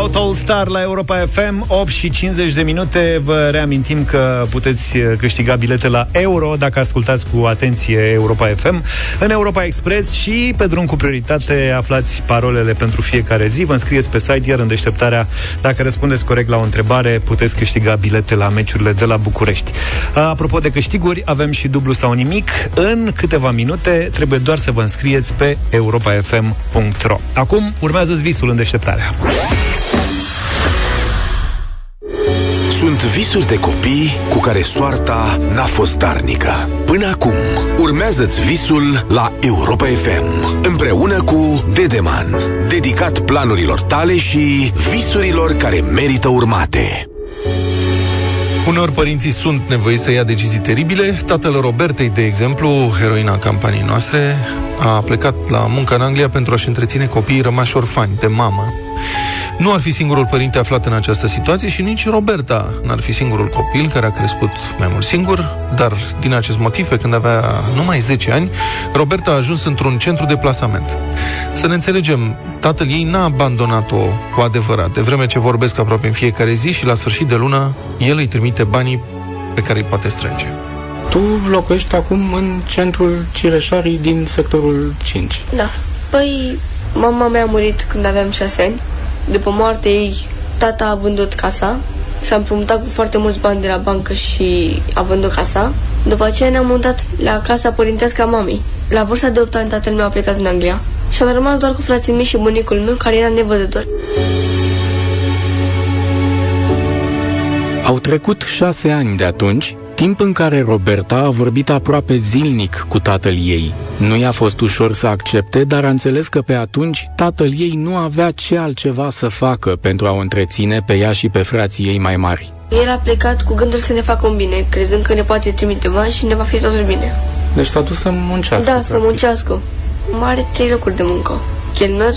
Smash Mouth All Star la Europa FM 8 și 50 de minute. Vă reamintim că puteți uh, câștiga bilete la Euro Dacă ascultați cu atenție Europa FM În Europa Express și pe drum cu prioritate Aflați parolele pentru fiecare zi. Vă înscrieți pe site Iar în deșteptarea Dacă răspundeți corect la o întrebare Puteți câștiga bilete la meciurile de la București. Apropo de câștiguri Avem și dublu sau nimic. În câteva minute Trebuie doar să vă înscrieți pe europafm.ro Acum urmează visul în deșteptarea Sunt Sunt visuri de copii cu care soarta n-a fost darnică. Până acum, urmează-ți visul la Europa FM, împreună cu Dedeman, dedicat planurilor tale și visurilor care merită urmate. Uneori părinții sunt nevoiți să ia decizii teribile. Tatăl Robertei, de exemplu, heroina campaniei noastre, a plecat la muncă în Anglia pentru a-și întreține copiii rămași orfani de mamă. Nu ar fi singurul părinte aflat în această situație și nici Roberta n-ar fi singurul copil care a crescut mai mult singur, dar din acest motiv, pe când avea numai 10 ani, Roberta a ajuns într-un centru de plasament. Să ne înțelegem, tatăl ei n-a abandonat-o cu adevărat, de vreme ce vorbesc aproape în fiecare zi și la sfârșit de lună el îi trimite banii pe care îi poate strânge. Tu locuiești acum în centrul Cireșarii din sectorul 5. Da. Păi, mama mea a murit când aveam șase ani. După moartea ei, tata a vândut casa. S-a împrumutat cu foarte mulți bani de la bancă și a vândut casa. După aceea ne-am mutat la casa părintească a mamei. La vârsta de 8 ani, tatăl meu a plecat în Anglia și am rămas doar cu frații mei și bunicul meu, care era nevăzător. Au trecut șase ani de atunci, timp în care Roberta a vorbit aproape zilnic cu tatăl ei. Nu i-a fost ușor să accepte, dar a înțeles că pe atunci tatăl ei nu avea ce altceva să facă pentru a o întreține pe ea și pe frații ei mai mari. El a plecat cu gândul să ne facă un bine, crezând că ne poate trimite bani și ne va fi totul bine. Deci s-a dus să muncească. Da, să practic. muncească. Mai are trei locuri de muncă. Chelner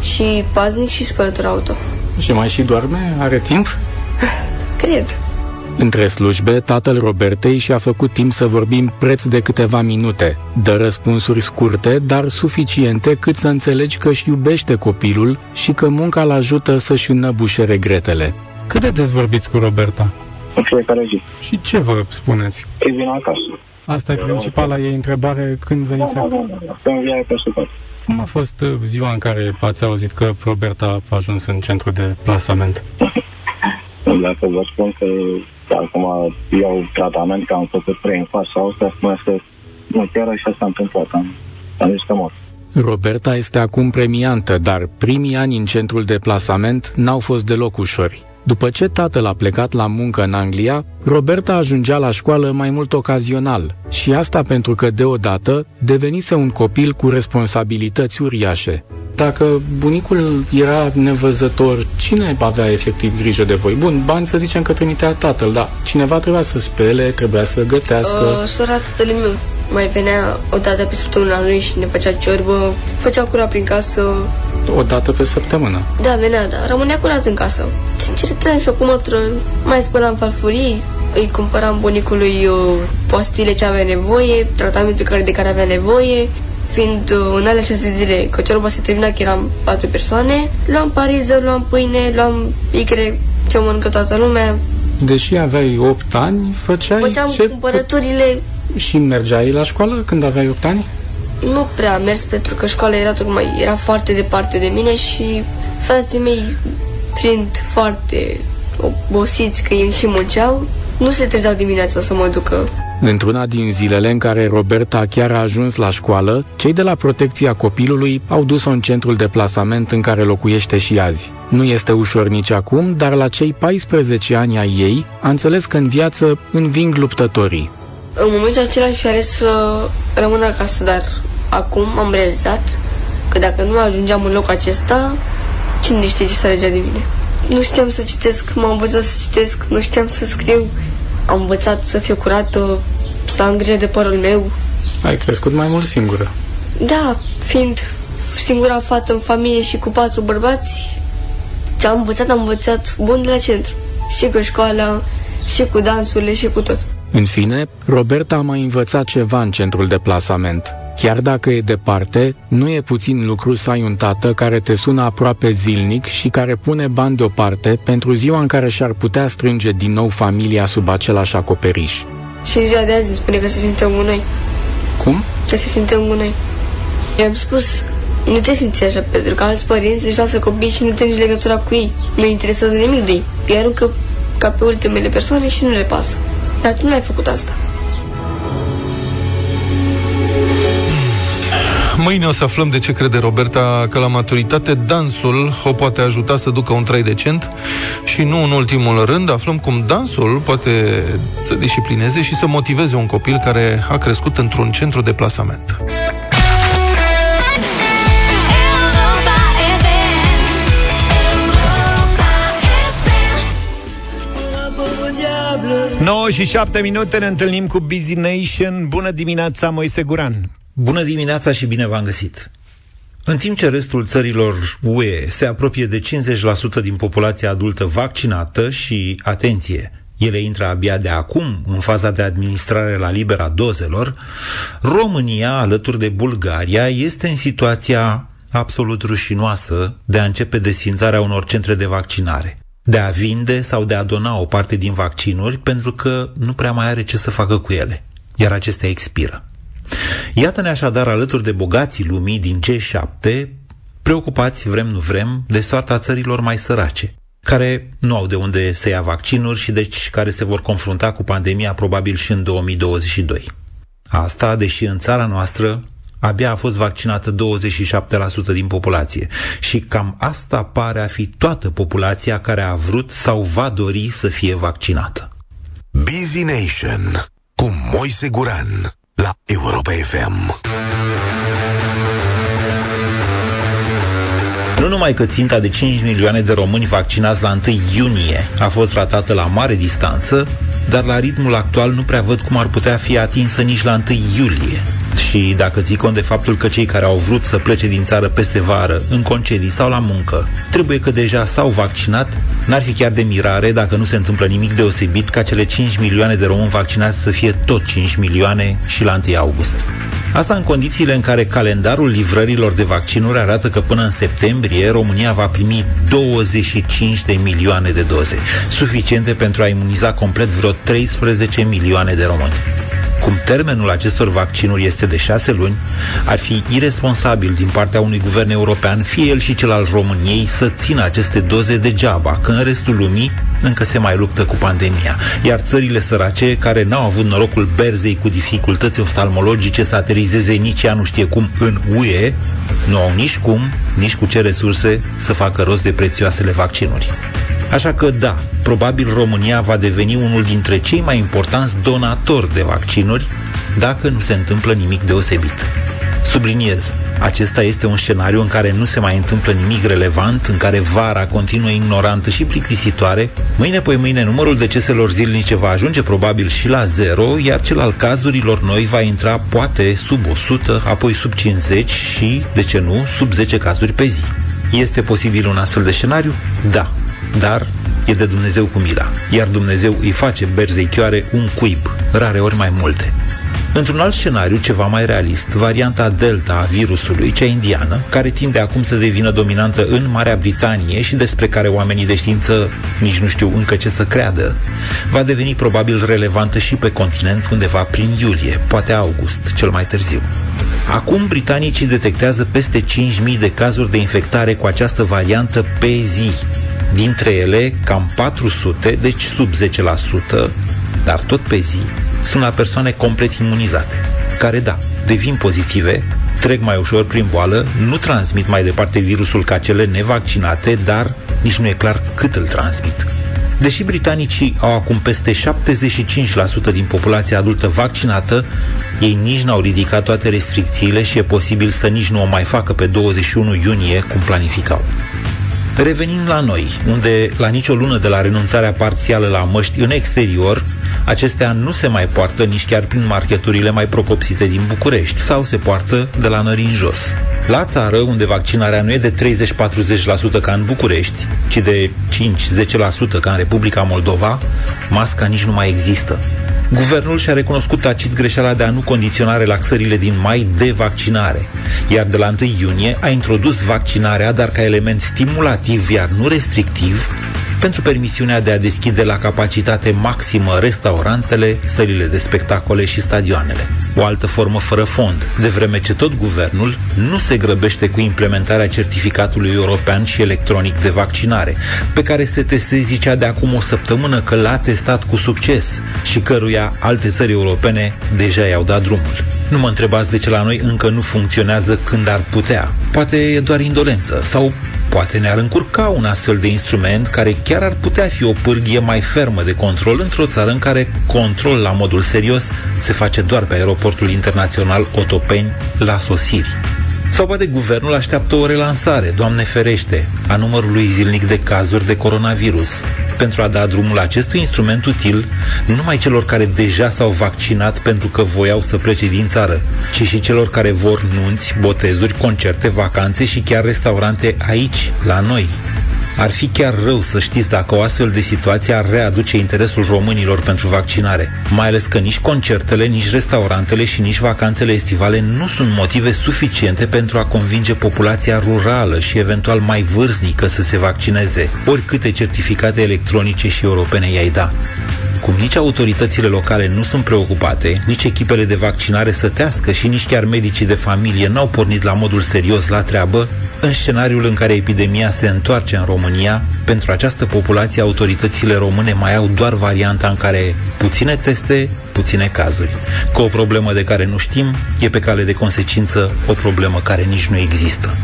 și paznic și spălător auto. Și mai și doarme? Are timp? Cred. Între slujbe, tatăl Robertei și-a făcut timp să vorbim preț de câteva minute. Dă răspunsuri scurte, dar suficiente cât să înțelegi că își iubește copilul și că munca îl ajută să-și înnăbușe regretele. Cât de des vorbiți cu Roberta? În fiecare zi. Și ce vă spuneți? Îi vin acasă. Asta e principala ei întrebare când veniți acum. Când vine peste tot. Cum a fost uh, ziua în care ați auzit că Roberta a ajuns în centru de plasament? Dacă vă spun că acum iau tratament, că am făcut trei în fața asta, spune că nu, chiar așa s-a întâmplat. Am, am zis că mor. Roberta este acum premiantă, dar primii ani în centrul de plasament n-au fost deloc ușori. După ce tatăl a plecat la muncă în Anglia, Roberta ajungea la școală mai mult ocazional și asta pentru că deodată devenise un copil cu responsabilități uriașe. Dacă bunicul era nevăzător, cine avea efectiv grijă de voi? Bun, bani să zicem că trimitea tatăl, dar cineva trebuia să spele, trebuia să gătească. Uh, sora tatălui meu mai venea o dată pe săptămână la noi și ne făcea ciorbă, făcea curat prin casă. O dată pe săptămână. Da, venea, da, rămânea curat în casă. Sincer, stăteam și acum mătră, mai spălam farfurii, îi cumpăram bunicului uh, postile ce avea nevoie, tratamentul care, de care avea nevoie, fiind uh, în alea șase zile, că ciorba se termina, că eram patru persoane, luam pariză, luam pâine, luam icre, ce mănâncă toată lumea, Deși aveai 8 ani, făceai făceam ce... cumpărăturile Și mergeai la școală când aveai 8 ani? nu prea am mers pentru că școala era tocmai era foarte departe de mine și frații mei fiind foarte obosiți că ei și munceau, nu se trezeau dimineața să mă ducă. Într-una din zilele în care Roberta chiar a ajuns la școală, cei de la protecția copilului au dus-o în centrul de plasament în care locuiește și azi. Nu este ușor nici acum, dar la cei 14 ani ai ei, a înțeles că în viață înving luptătorii. În momentul acela și ales să rămân acasă, dar acum am realizat că dacă nu ajungeam în locul acesta, cine știe ce s-a legea de mine. Nu știam să citesc, m-am învățat să citesc, nu știam să scriu. Am învățat să fiu curată, să am grijă de părul meu. Ai crescut mai mult singură. Da, fiind singura fată în familie și cu patru bărbați, ce am învățat, am învățat bun de la centru. Și cu școala, și cu dansurile, și cu tot. În fine, Roberta a mai învățat ceva în centrul de plasament. Chiar dacă e departe, nu e puțin lucru să ai un tată care te sună aproape zilnic și care pune bani deoparte pentru ziua în care și-ar putea strânge din nou familia sub același acoperiș. Și în ziua de azi îmi spune că se simte cu noi. Cum? Că se simte cu noi. I-am spus, nu te simți așa, pentru că alți părinți își lasă copii și nu te nici legătura cu ei. Nu interesează nimic de ei. Îi aruncă ca pe ultimele persoane și nu le pasă. Dar tu nu ai făcut asta. Mâine o să aflăm de ce crede Roberta că la maturitate dansul o poate ajuta să ducă un trai decent și nu în ultimul rând aflăm cum dansul poate să disciplineze și să motiveze un copil care a crescut într-un centru de plasament. 9 și 7 minute ne întâlnim cu Busy Nation. Bună dimineața, Moise Guran. Bună dimineața și bine v-am găsit! În timp ce restul țărilor UE se apropie de 50% din populația adultă vaccinată și, atenție, ele intră abia de acum în faza de administrare la libera dozelor, România, alături de Bulgaria, este în situația absolut rușinoasă de a începe desfințarea unor centre de vaccinare de a vinde sau de a dona o parte din vaccinuri pentru că nu prea mai are ce să facă cu ele, iar acestea expiră. Iată-ne așadar alături de bogații lumii din G7, preocupați, vrem nu vrem, de soarta țărilor mai sărace, care nu au de unde să ia vaccinuri și deci care se vor confrunta cu pandemia probabil și în 2022. Asta, deși în țara noastră abia a fost vaccinată 27% din populație. Și cam asta pare a fi toată populația care a vrut sau va dori să fie vaccinată. Busy Nation cu Moise Guran la Europa FM. Nu numai că ținta de 5 milioane de români vaccinați la 1 iunie a fost ratată la mare distanță, dar la ritmul actual nu prea văd cum ar putea fi atinsă nici la 1 iulie. Și dacă zic cont de faptul că cei care au vrut să plece din țară peste vară, în concedii sau la muncă, trebuie că deja s-au vaccinat, n-ar fi chiar de mirare dacă nu se întâmplă nimic deosebit ca cele 5 milioane de români vaccinați să fie tot 5 milioane și la 1 august. Asta în condițiile în care calendarul livrărilor de vaccinuri arată că până în septembrie România va primi 25 de milioane de doze, suficiente pentru a imuniza complet vreo 13 milioane de români. Cum termenul acestor vaccinuri este de șase luni, ar fi irresponsabil din partea unui guvern european, fie el și cel al României, să țină aceste doze degeaba, când în restul lumii încă se mai luptă cu pandemia. Iar țările sărace, care n-au avut norocul berzei cu dificultăți oftalmologice să aterizeze nici ea nu știe cum în UE, nu au nici cum, nici cu ce resurse să facă rost de prețioasele vaccinuri. Așa că da, probabil România va deveni unul dintre cei mai importanți donatori de vaccinuri dacă nu se întâmplă nimic deosebit. Subliniez, acesta este un scenariu în care nu se mai întâmplă nimic relevant, în care vara continuă ignorantă și plictisitoare. Mâine, poi mâine, numărul deceselor zilnice va ajunge probabil și la zero, iar cel al cazurilor noi va intra poate sub 100, apoi sub 50 și, de ce nu, sub 10 cazuri pe zi. Este posibil un astfel de scenariu? Da, dar e de Dumnezeu cu mila, iar Dumnezeu îi face berzei chioare un cuib, rare ori mai multe. Într-un alt scenariu, ceva mai realist, varianta Delta a virusului, cea indiană, care tinde acum să devină dominantă în Marea Britanie și despre care oamenii de știință nici nu știu încă ce să creadă, va deveni probabil relevantă și pe continent undeva prin iulie, poate august, cel mai târziu. Acum britanicii detectează peste 5.000 de cazuri de infectare cu această variantă pe zi. Dintre ele, cam 400, deci sub 10%, dar tot pe zi, sunt la persoane complet imunizate, care, da, devin pozitive, trec mai ușor prin boală, nu transmit mai departe virusul ca cele nevaccinate, dar nici nu e clar cât îl transmit. Deși britanicii au acum peste 75% din populația adultă vaccinată, ei nici n-au ridicat toate restricțiile și e posibil să nici nu o mai facă pe 21 iunie cum planificau. Revenim la noi, unde la nicio lună de la renunțarea parțială la măști în exterior, acestea nu se mai poartă nici chiar prin marketurile mai procopsite din București sau se poartă de la nări în jos. La țară, unde vaccinarea nu e de 30-40% ca în București, ci de 5-10% ca în Republica Moldova, masca nici nu mai există. Guvernul și-a recunoscut tacit greșeala de a nu condiționa relaxările din mai de vaccinare, iar de la 1 iunie a introdus vaccinarea, dar ca element stimulativ, iar nu restrictiv, pentru permisiunea de a deschide la capacitate maximă restaurantele, sălile de spectacole și stadioanele. O altă formă fără fond, de vreme ce tot guvernul nu se grăbește cu implementarea certificatului european și electronic de vaccinare, pe care STS zicea de acum o săptămână că l-a testat cu succes și căruia alte țări europene deja i-au dat drumul. Nu mă întrebați de ce la noi încă nu funcționează când ar putea. Poate e doar indolență sau poate ne-ar încurca un astfel de instrument care chiar ar putea fi o pârghie mai fermă de control într-o țară în care control la modul serios se face doar pe aeroportul internațional Otopeni la sosiri. Sau poate guvernul așteaptă o relansare, Doamne ferește, a numărului zilnic de cazuri de coronavirus, pentru a da drumul acestui instrument util nu numai celor care deja s-au vaccinat pentru că voiau să plece din țară, ci și celor care vor nunți, botezuri, concerte, vacanțe și chiar restaurante aici, la noi. Ar fi chiar rău să știți dacă o astfel de situație ar readuce interesul românilor pentru vaccinare, mai ales că nici concertele, nici restaurantele și nici vacanțele estivale nu sunt motive suficiente pentru a convinge populația rurală și eventual mai vârstnică să se vaccineze, oricâte certificate electronice și europene i-ai da. Cum nici autoritățile locale nu sunt preocupate, nici echipele de vaccinare sătească și nici chiar medicii de familie n-au pornit la modul serios la treabă, în scenariul în care epidemia se întoarce în România, pentru această populație autoritățile române mai au doar varianta în care puține teste, puține cazuri. Că o problemă de care nu știm e pe cale de consecință o problemă care nici nu există.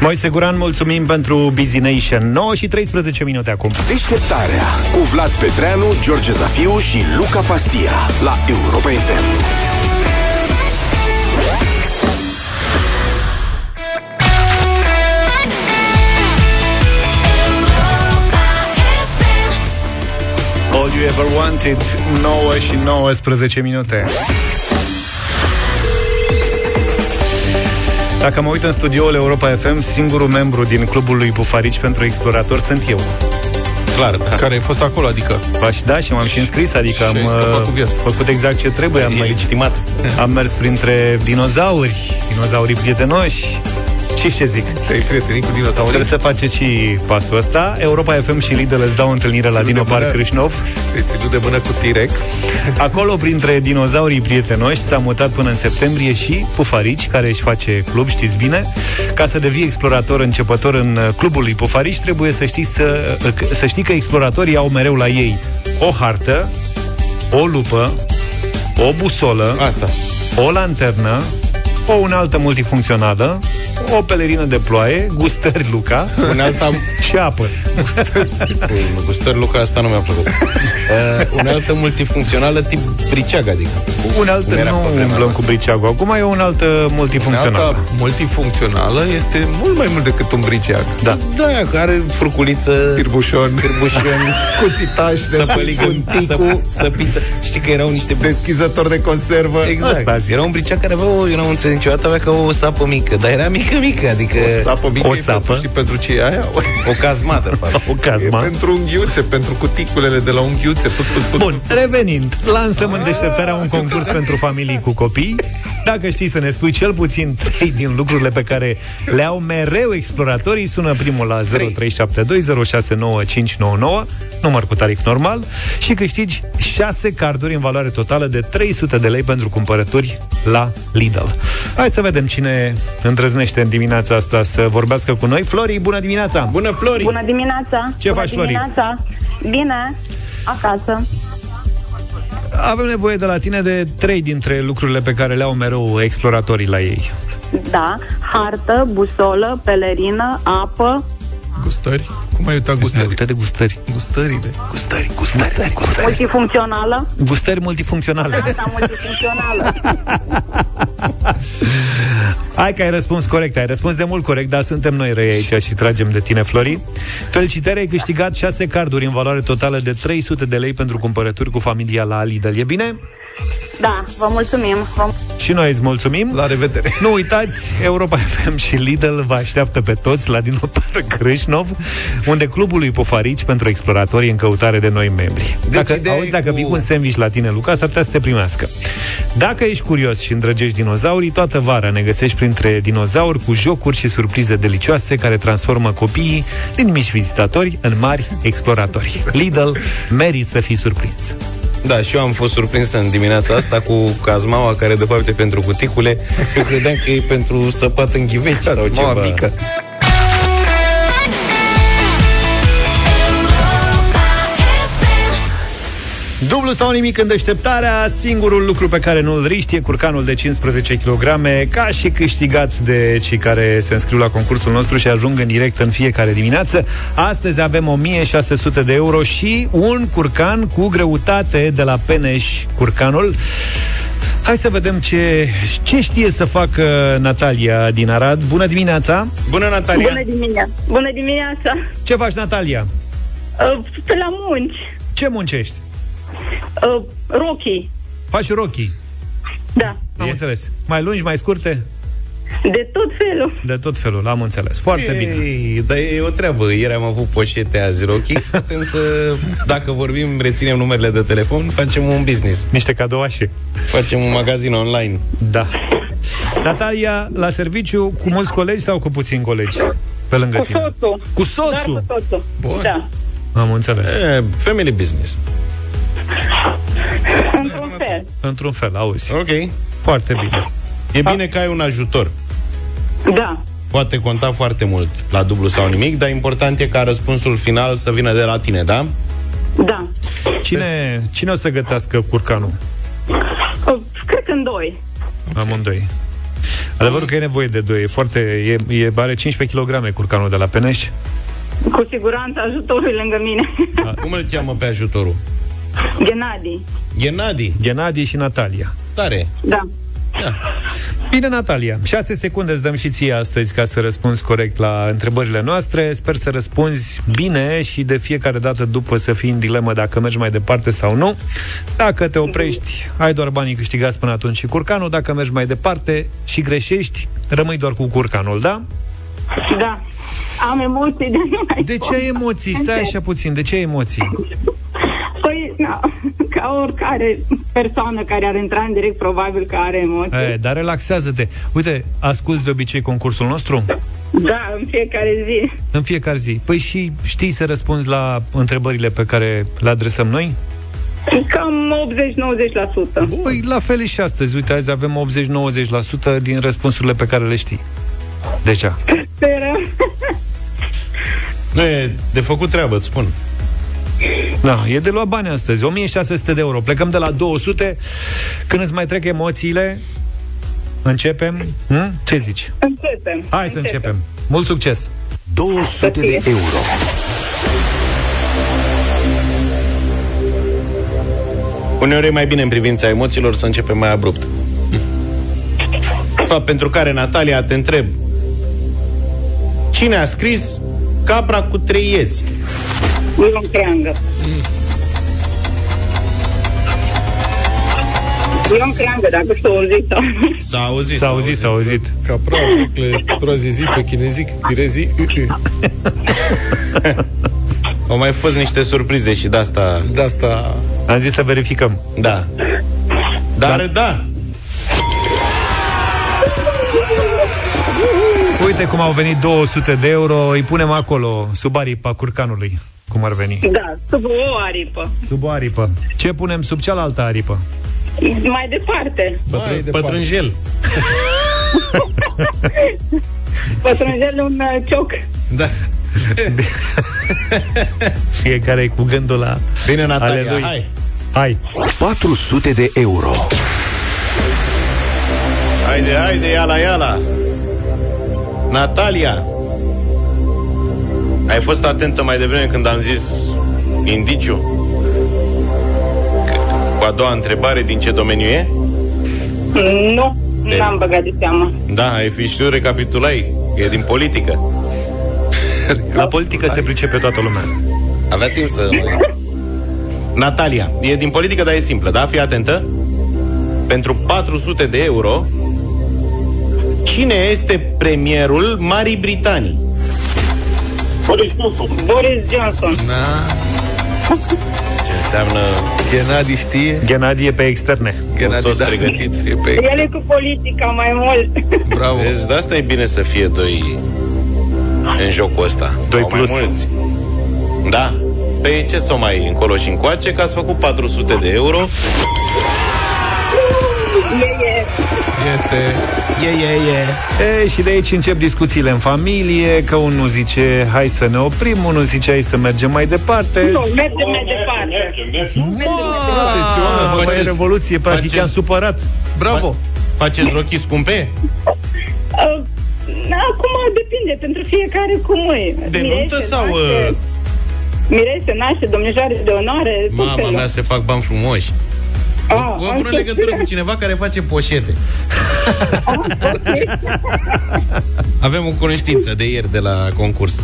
Moise Guran, mulțumim pentru Busy Nation. 9 și 13 minute acum. Deșteptarea cu Vlad Petreanu, George Zafiu și Luca Pastia la Europa FM. All You Ever Wanted 9 și 19 minute Dacă mă uit în studioul Europa FM, singurul membru din clubul lui Bufarici pentru explorator sunt eu. Clar, da. Care ai fost acolo, adică? Ba și da, și m-am și înscris, adică Și am ai scăpat cu uh, viața. făcut exact ce trebuie. Am, E legitimat. am mers printre dinozauri, dinozaurii prietenoși. Și ce zic? Te-ai prietenit cu dinosaurii? Trebuie să faceți și pasul ăsta. Europa FM și Lidl îți dau întâlnire la Ținut de Dino Park mână. Crâșnov. Te-ai ținut de mână cu T-Rex? Acolo, printre dinozaurii prietenoși, s-a mutat până în septembrie și Pufarici, care își face club, știți bine. Ca să devii explorator începător în uh, clubul lui Pufarici, trebuie să știi, să, uh, să știi că exploratorii au mereu la ei o hartă, o lupă, o busolă, Asta. o lanternă, o unealtă multifuncțională, o pelerină de ploaie, gustări Luca Unealta... și apă. Bun, Gustări Luca, asta nu mi-a plăcut. Uh, unealtă multifuncțională tip briceag, adică. Unealtă Cum era pe nu vremea umblăm noastră. cu briceagul. Acum e o unealtă multifuncțională. Alta multifuncțională este mult mai mult decât un briceag. Da. Da, că are furculiță, Tirbușon, cârbușon, cuțitaș de săpăligă, funticul, să, săpiță. Știi că erau niște... deschizător de conservă. Exact. Asta zic. era un briceag care avea, o, eu n-am înțeles niciodată, avea ca o sapă mică, dar era mică, mică, adică O sapă mică O o sapă. sapă. Și pentru ce e aia? o cazmată, fapt. O E cazma. pentru unghiuțe, pentru cuticulele de la unghiuțe. Put, put, put. Bun, revenind, lansăm în deșteptarea un Ah, concurs da. pentru familii cu copii. Dacă știi să ne spui cel puțin trei din lucrurile pe care le au mereu exploratorii, sună primul la 0372069599, număr cu tarif normal, și câștigi 6 carduri în valoare totală de 300 de lei pentru cumpărături la Lidl. Hai să vedem cine îndrăznește în dimineața asta să vorbească cu noi. Flori, bună dimineața! Bună, Flori! Bună dimineața! Ce Bună faci, Flori? dimineața! Bine, acasă. Avem nevoie de la tine de trei dintre lucrurile pe care le au mereu exploratorii la ei. Da, hartă, busolă, pelerină, apă. Gustări? Cum ai uitat gustări? Uite de gustări. Gustările. Gustări, gustări, gustări. Multifuncțională. Gustări multifuncționale. Asta, multifuncțională. Hai că ai răspuns corect, ai răspuns de mult corect, dar suntem noi răi aici și tragem de tine, Flori. Felicitări, ai câștigat 6 carduri în valoare totală de 300 de lei pentru cumpărături cu familia la Lidl. E bine? Da, vă mulțumim. Vă... Și noi îți mulțumim. La revedere. Nu uitați, Europa FM și Lidl vă așteaptă pe toți la Dinotar Crâșnov, unde clubul lui Pofarici pentru exploratori în căutare de noi membri. Deci Dacă, ideea auzi, e dacă cu- vii cu un sandwich la tine, Luca, s-ar putea să te primească. Dacă ești curios și îndrăgești dinozaurii, toată vara ne găsești printre dinozauri cu jocuri și surprize delicioase care transformă copiii din mici vizitatori în mari exploratori. Lidl merit să fii surprins. Da, și eu am fost surprins în dimineața asta cu cazmaua care de fapt e pentru cuticule. Eu credeam că e pentru săpat în ghiveci sau Cazmaua ceva. mică. Dublu sau nimic în deșteptarea, singurul lucru pe care nu-l riști e curcanul de 15 kg, ca și câștigat de cei care se înscriu la concursul nostru și ajung în direct în fiecare dimineață. Astăzi avem 1600 de euro și un curcan cu greutate de la Peneș Curcanul. Hai să vedem ce, ce știe să facă Natalia din Arad. Bună dimineața! Bună, Natalia! Bună dimineața! Bună dimineața! Ce faci, Natalia? Uh, Pe la munci. Ce muncești? Uh, Rocky. Faci rochii. Da. Am înțeles. Mai lungi, mai scurte? De tot felul. De tot felul, am înțeles. Foarte Ei, bine. Dar e o treabă. Ieri am avut poșete azi rochi. Putem să, dacă vorbim, reținem numerele de telefon, facem un business. Niște cadouașe. Facem un magazin online. Da. Natalia, la serviciu, cu mulți colegi sau cu puțini colegi? Pe lângă Cu tine. soțul. Cu soțul? Doar cu soțul. Bun. Da. Am înțeles. E, family business. Într-un fel. Într-un fel, auzi. Ok. Foarte bine. E bine că ai un ajutor. Da. Poate conta foarte mult la dublu sau nimic, dar important e ca răspunsul final să vină de la tine, da? Da. Cine, cine o să gătească curcanul? Uh, Cred că în doi. Amândoi. Adevărul că e nevoie de doi. E foarte, e, e, are 15 kg curcanul de la Penești. Cu siguranță ajutorul lângă mine. Cum îl cheamă pe ajutorul? Genadi. Gennadi. Gennadi și Natalia. Tare. Da. Bine, Natalia, 6 secunde îți dăm și ție astăzi ca să răspunzi corect la întrebările noastre. Sper să răspunzi bine și de fiecare dată după să fii în dilemă dacă mergi mai departe sau nu. Dacă te oprești, ai doar banii câștigați până atunci și curcanul. Dacă mergi mai departe și greșești, rămâi doar cu curcanul, da? Da. Am emoții de nu mai De pot. ce ai emoții? Stai așa puțin, de ce ai emoții? Păi, na, ca oricare persoană care ar intra în direct, probabil că are emoții. E, dar relaxează-te. Uite, asculți de obicei concursul nostru? Da, în fiecare zi. În fiecare zi. Păi și știi să răspunzi la întrebările pe care le adresăm noi? Cam 80-90%. Păi la fel e și astăzi. Uite, azi avem 80-90% din răspunsurile pe care le știi. Deja. Sperăm. Nu e de făcut treabă, îți spun. Da, e de luat bani astăzi. 1600 de euro. Plecăm de la 200. Când îți mai trec emoțiile, începem. Hm? Ce zici? Începem. Hai să începem. Mult succes! 200 de euro. Uneori e mai bine în privința emoțiilor să începem mai abrupt. Fapt pentru care, Natalia, te întreb Cine a scris Capra cu trei ieți? Ion Creangă. Ion Creangă, dacă s-o auzit sau nu. S-a auzit, S-a auzit, s-a auzit. Capra, ficle, troazizi, pe chinezic, pirezi, uu. Au mai fost niște surprize și de asta... De asta... Am zis să verificăm. Da. Dar, da, Uite cum au venit 200 de euro. Îi punem acolo, sub aripa curcanului. Cum ar veni? Da, sub o aripă. Sub o aripă. Ce punem sub cealaltă aripă? Mai departe. Mai, pătrunjel. Pătrunjel un uh, cioc. Da. Fiecare cu gândul la Bine, ale Natalia, lui. hai. Hai. 400 de euro. Haide, haide, iala, iala. Natalia, ai fost atentă mai devreme când am zis indiciu? Cu a doua întrebare, din ce domeniu e? Nu, De- n-am băgat de seama. Da, ai fi știut, recapitulai. E din politică. La politică se pricepe toată lumea. Avea timp să... Natalia, e din politică, dar e simplă, da? Fii atentă. pentru 400 de euro, cine este premierul Marii Britanii? Boris Johnson. Boris Johnson. Na, Ce înseamnă Ghenadi știe. Ghenadie pe externe. un Ghenadi, sos da. pregătit. E pe El e cu politica mai mult. Bravo. Vezi, de asta e bine să fie doi în jocul ăsta. Doi Sau mai plus. mulți. Da. Pe ce să o mai încolo și încoace, că ați făcut 400 de euro. E, e. Este... E, e, e. E, și de aici încep discuțiile în familie, că unul zice hai să ne oprim, unul zice hai să mergem mai departe. Nu, mergem mai departe. Deci, oameni, vă mai e faceți- revoluție, practic faceți- am supărat. Bravo. Faceți rochii scumpe? Uh, Acum depinde, pentru fiecare cum e. De Mirese, nuntă sau... naște- uh, Mirese, naște, domnișoare de onoare. tot Mama felul. mea se fac bani frumoși. Ah, Cu o bună ok. legătură cu cineva care face poșete. Avem o cunoștință de ieri de la concurs.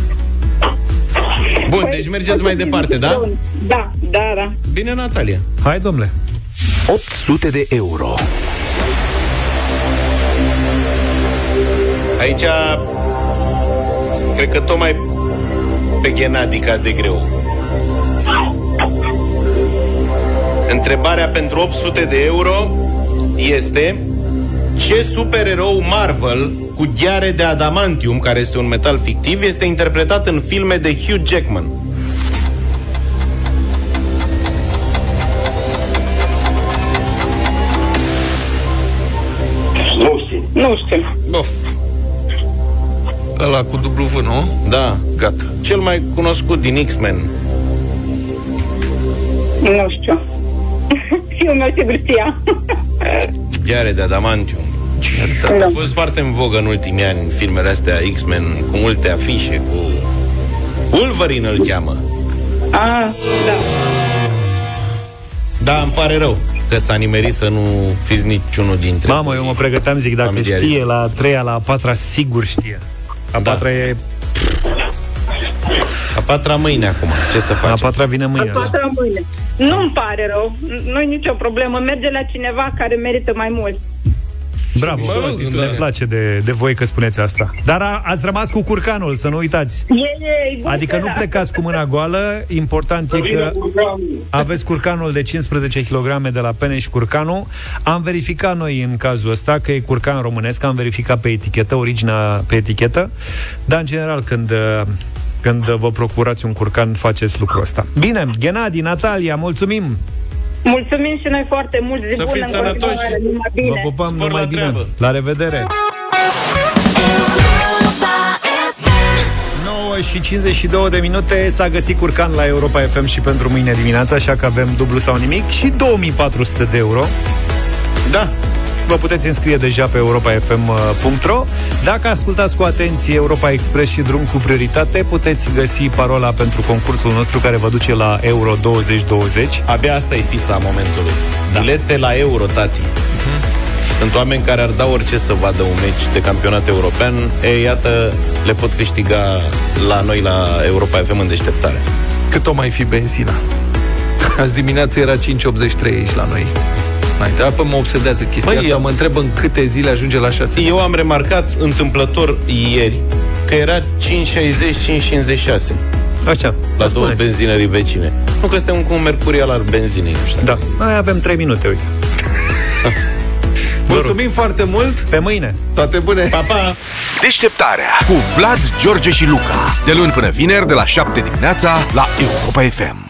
Bun, deci mergeți mai departe, da? Da, da, da. Bine, Natalia. Hai, domnule. 800 de euro. Aici cred că tocmai pe Ghenadica de greu. Întrebarea pentru 800 de euro este ce supererou Marvel cu ghiare de adamantium, care este un metal fictiv, este interpretat în filme de Hugh Jackman? Nu știu. Nu știu. Bof, Ăla cu dublu V, nu? da. Gata. Cel mai cunoscut din X-Men. Nu știu. Fiul meu sigur știa. Ghiare de adamantium. Da. A fost foarte în vogă în ultimii ani filmele astea X-Men cu multe afișe, cu Wolverine îl cheamă. Ah, da. Da, îmi pare rău că s-a nimerit să nu fiți niciunul dintre Mamă, voi eu mă pregăteam, zic, dacă familiarizați. știe la a treia, la a patra, sigur știe. A Da. patra e... A patra mâine acum, ce să A facem? patra vine mâine. A patra mâine. Nu-mi pare rău. Nu e nicio problemă. Merge la cineva care merită mai mult. Bravo, Mă rog, ne da. place de, de voi că spuneți asta. Dar a, ați rămas cu curcanul, să nu uitați. E, e, e bun Adică nu seara. plecați cu mâna goală, important e că aveți curcanul de 15 kg de la Pene și Curcanu. Am verificat noi în cazul ăsta că e curcan românesc, am verificat pe etichetă, originea pe etichetă, dar în general când uh, când vă procurați un curcan, faceți lucrul ăsta. Bine, Ghenadi, Natalia, mulțumim! Mulțumim și noi foarte mult. Zi Să bună fiți în continuare, sănătoși. numai Vă bine. pupăm Spor numai la bine! treabă. La revedere! 9 și 52 de minute S-a găsit curcan la Europa FM și pentru mâine dimineața Așa că avem dublu sau nimic Și 2400 de euro Da, Vă puteți înscrie deja pe europafm.ro Dacă ascultați cu atenție Europa Express și drum cu prioritate Puteți găsi parola pentru concursul nostru Care vă duce la Euro 2020 abia asta e fița momentului. Da. Bilete la Euro, tati. Sunt oameni care ar da orice să vadă un meci de campionat european. E, iată, le pot câștiga la noi la Europa FM în deșteptare. Cât o mai fi benzina? Azi dimineața era 5,83 aici la noi. Mai da, păi mă obsedează chestia Băi, asta. eu- Mă întreb în câte zile ajunge la 6. Eu am remarcat întâmplător ieri că era 5,60-5,56 Așa, la vă două spuneți. benzinării vecine. Nu că suntem cu un mercurial al benzinei, nu știu. Da, mai avem 3 minute, uite Mulțumim foarte mult! Pe mâine Toate bune! Pa, pa! Deșteptarea cu Vlad, George și Luca. De luni până vineri, de la 7 dimineața, la Europa FM.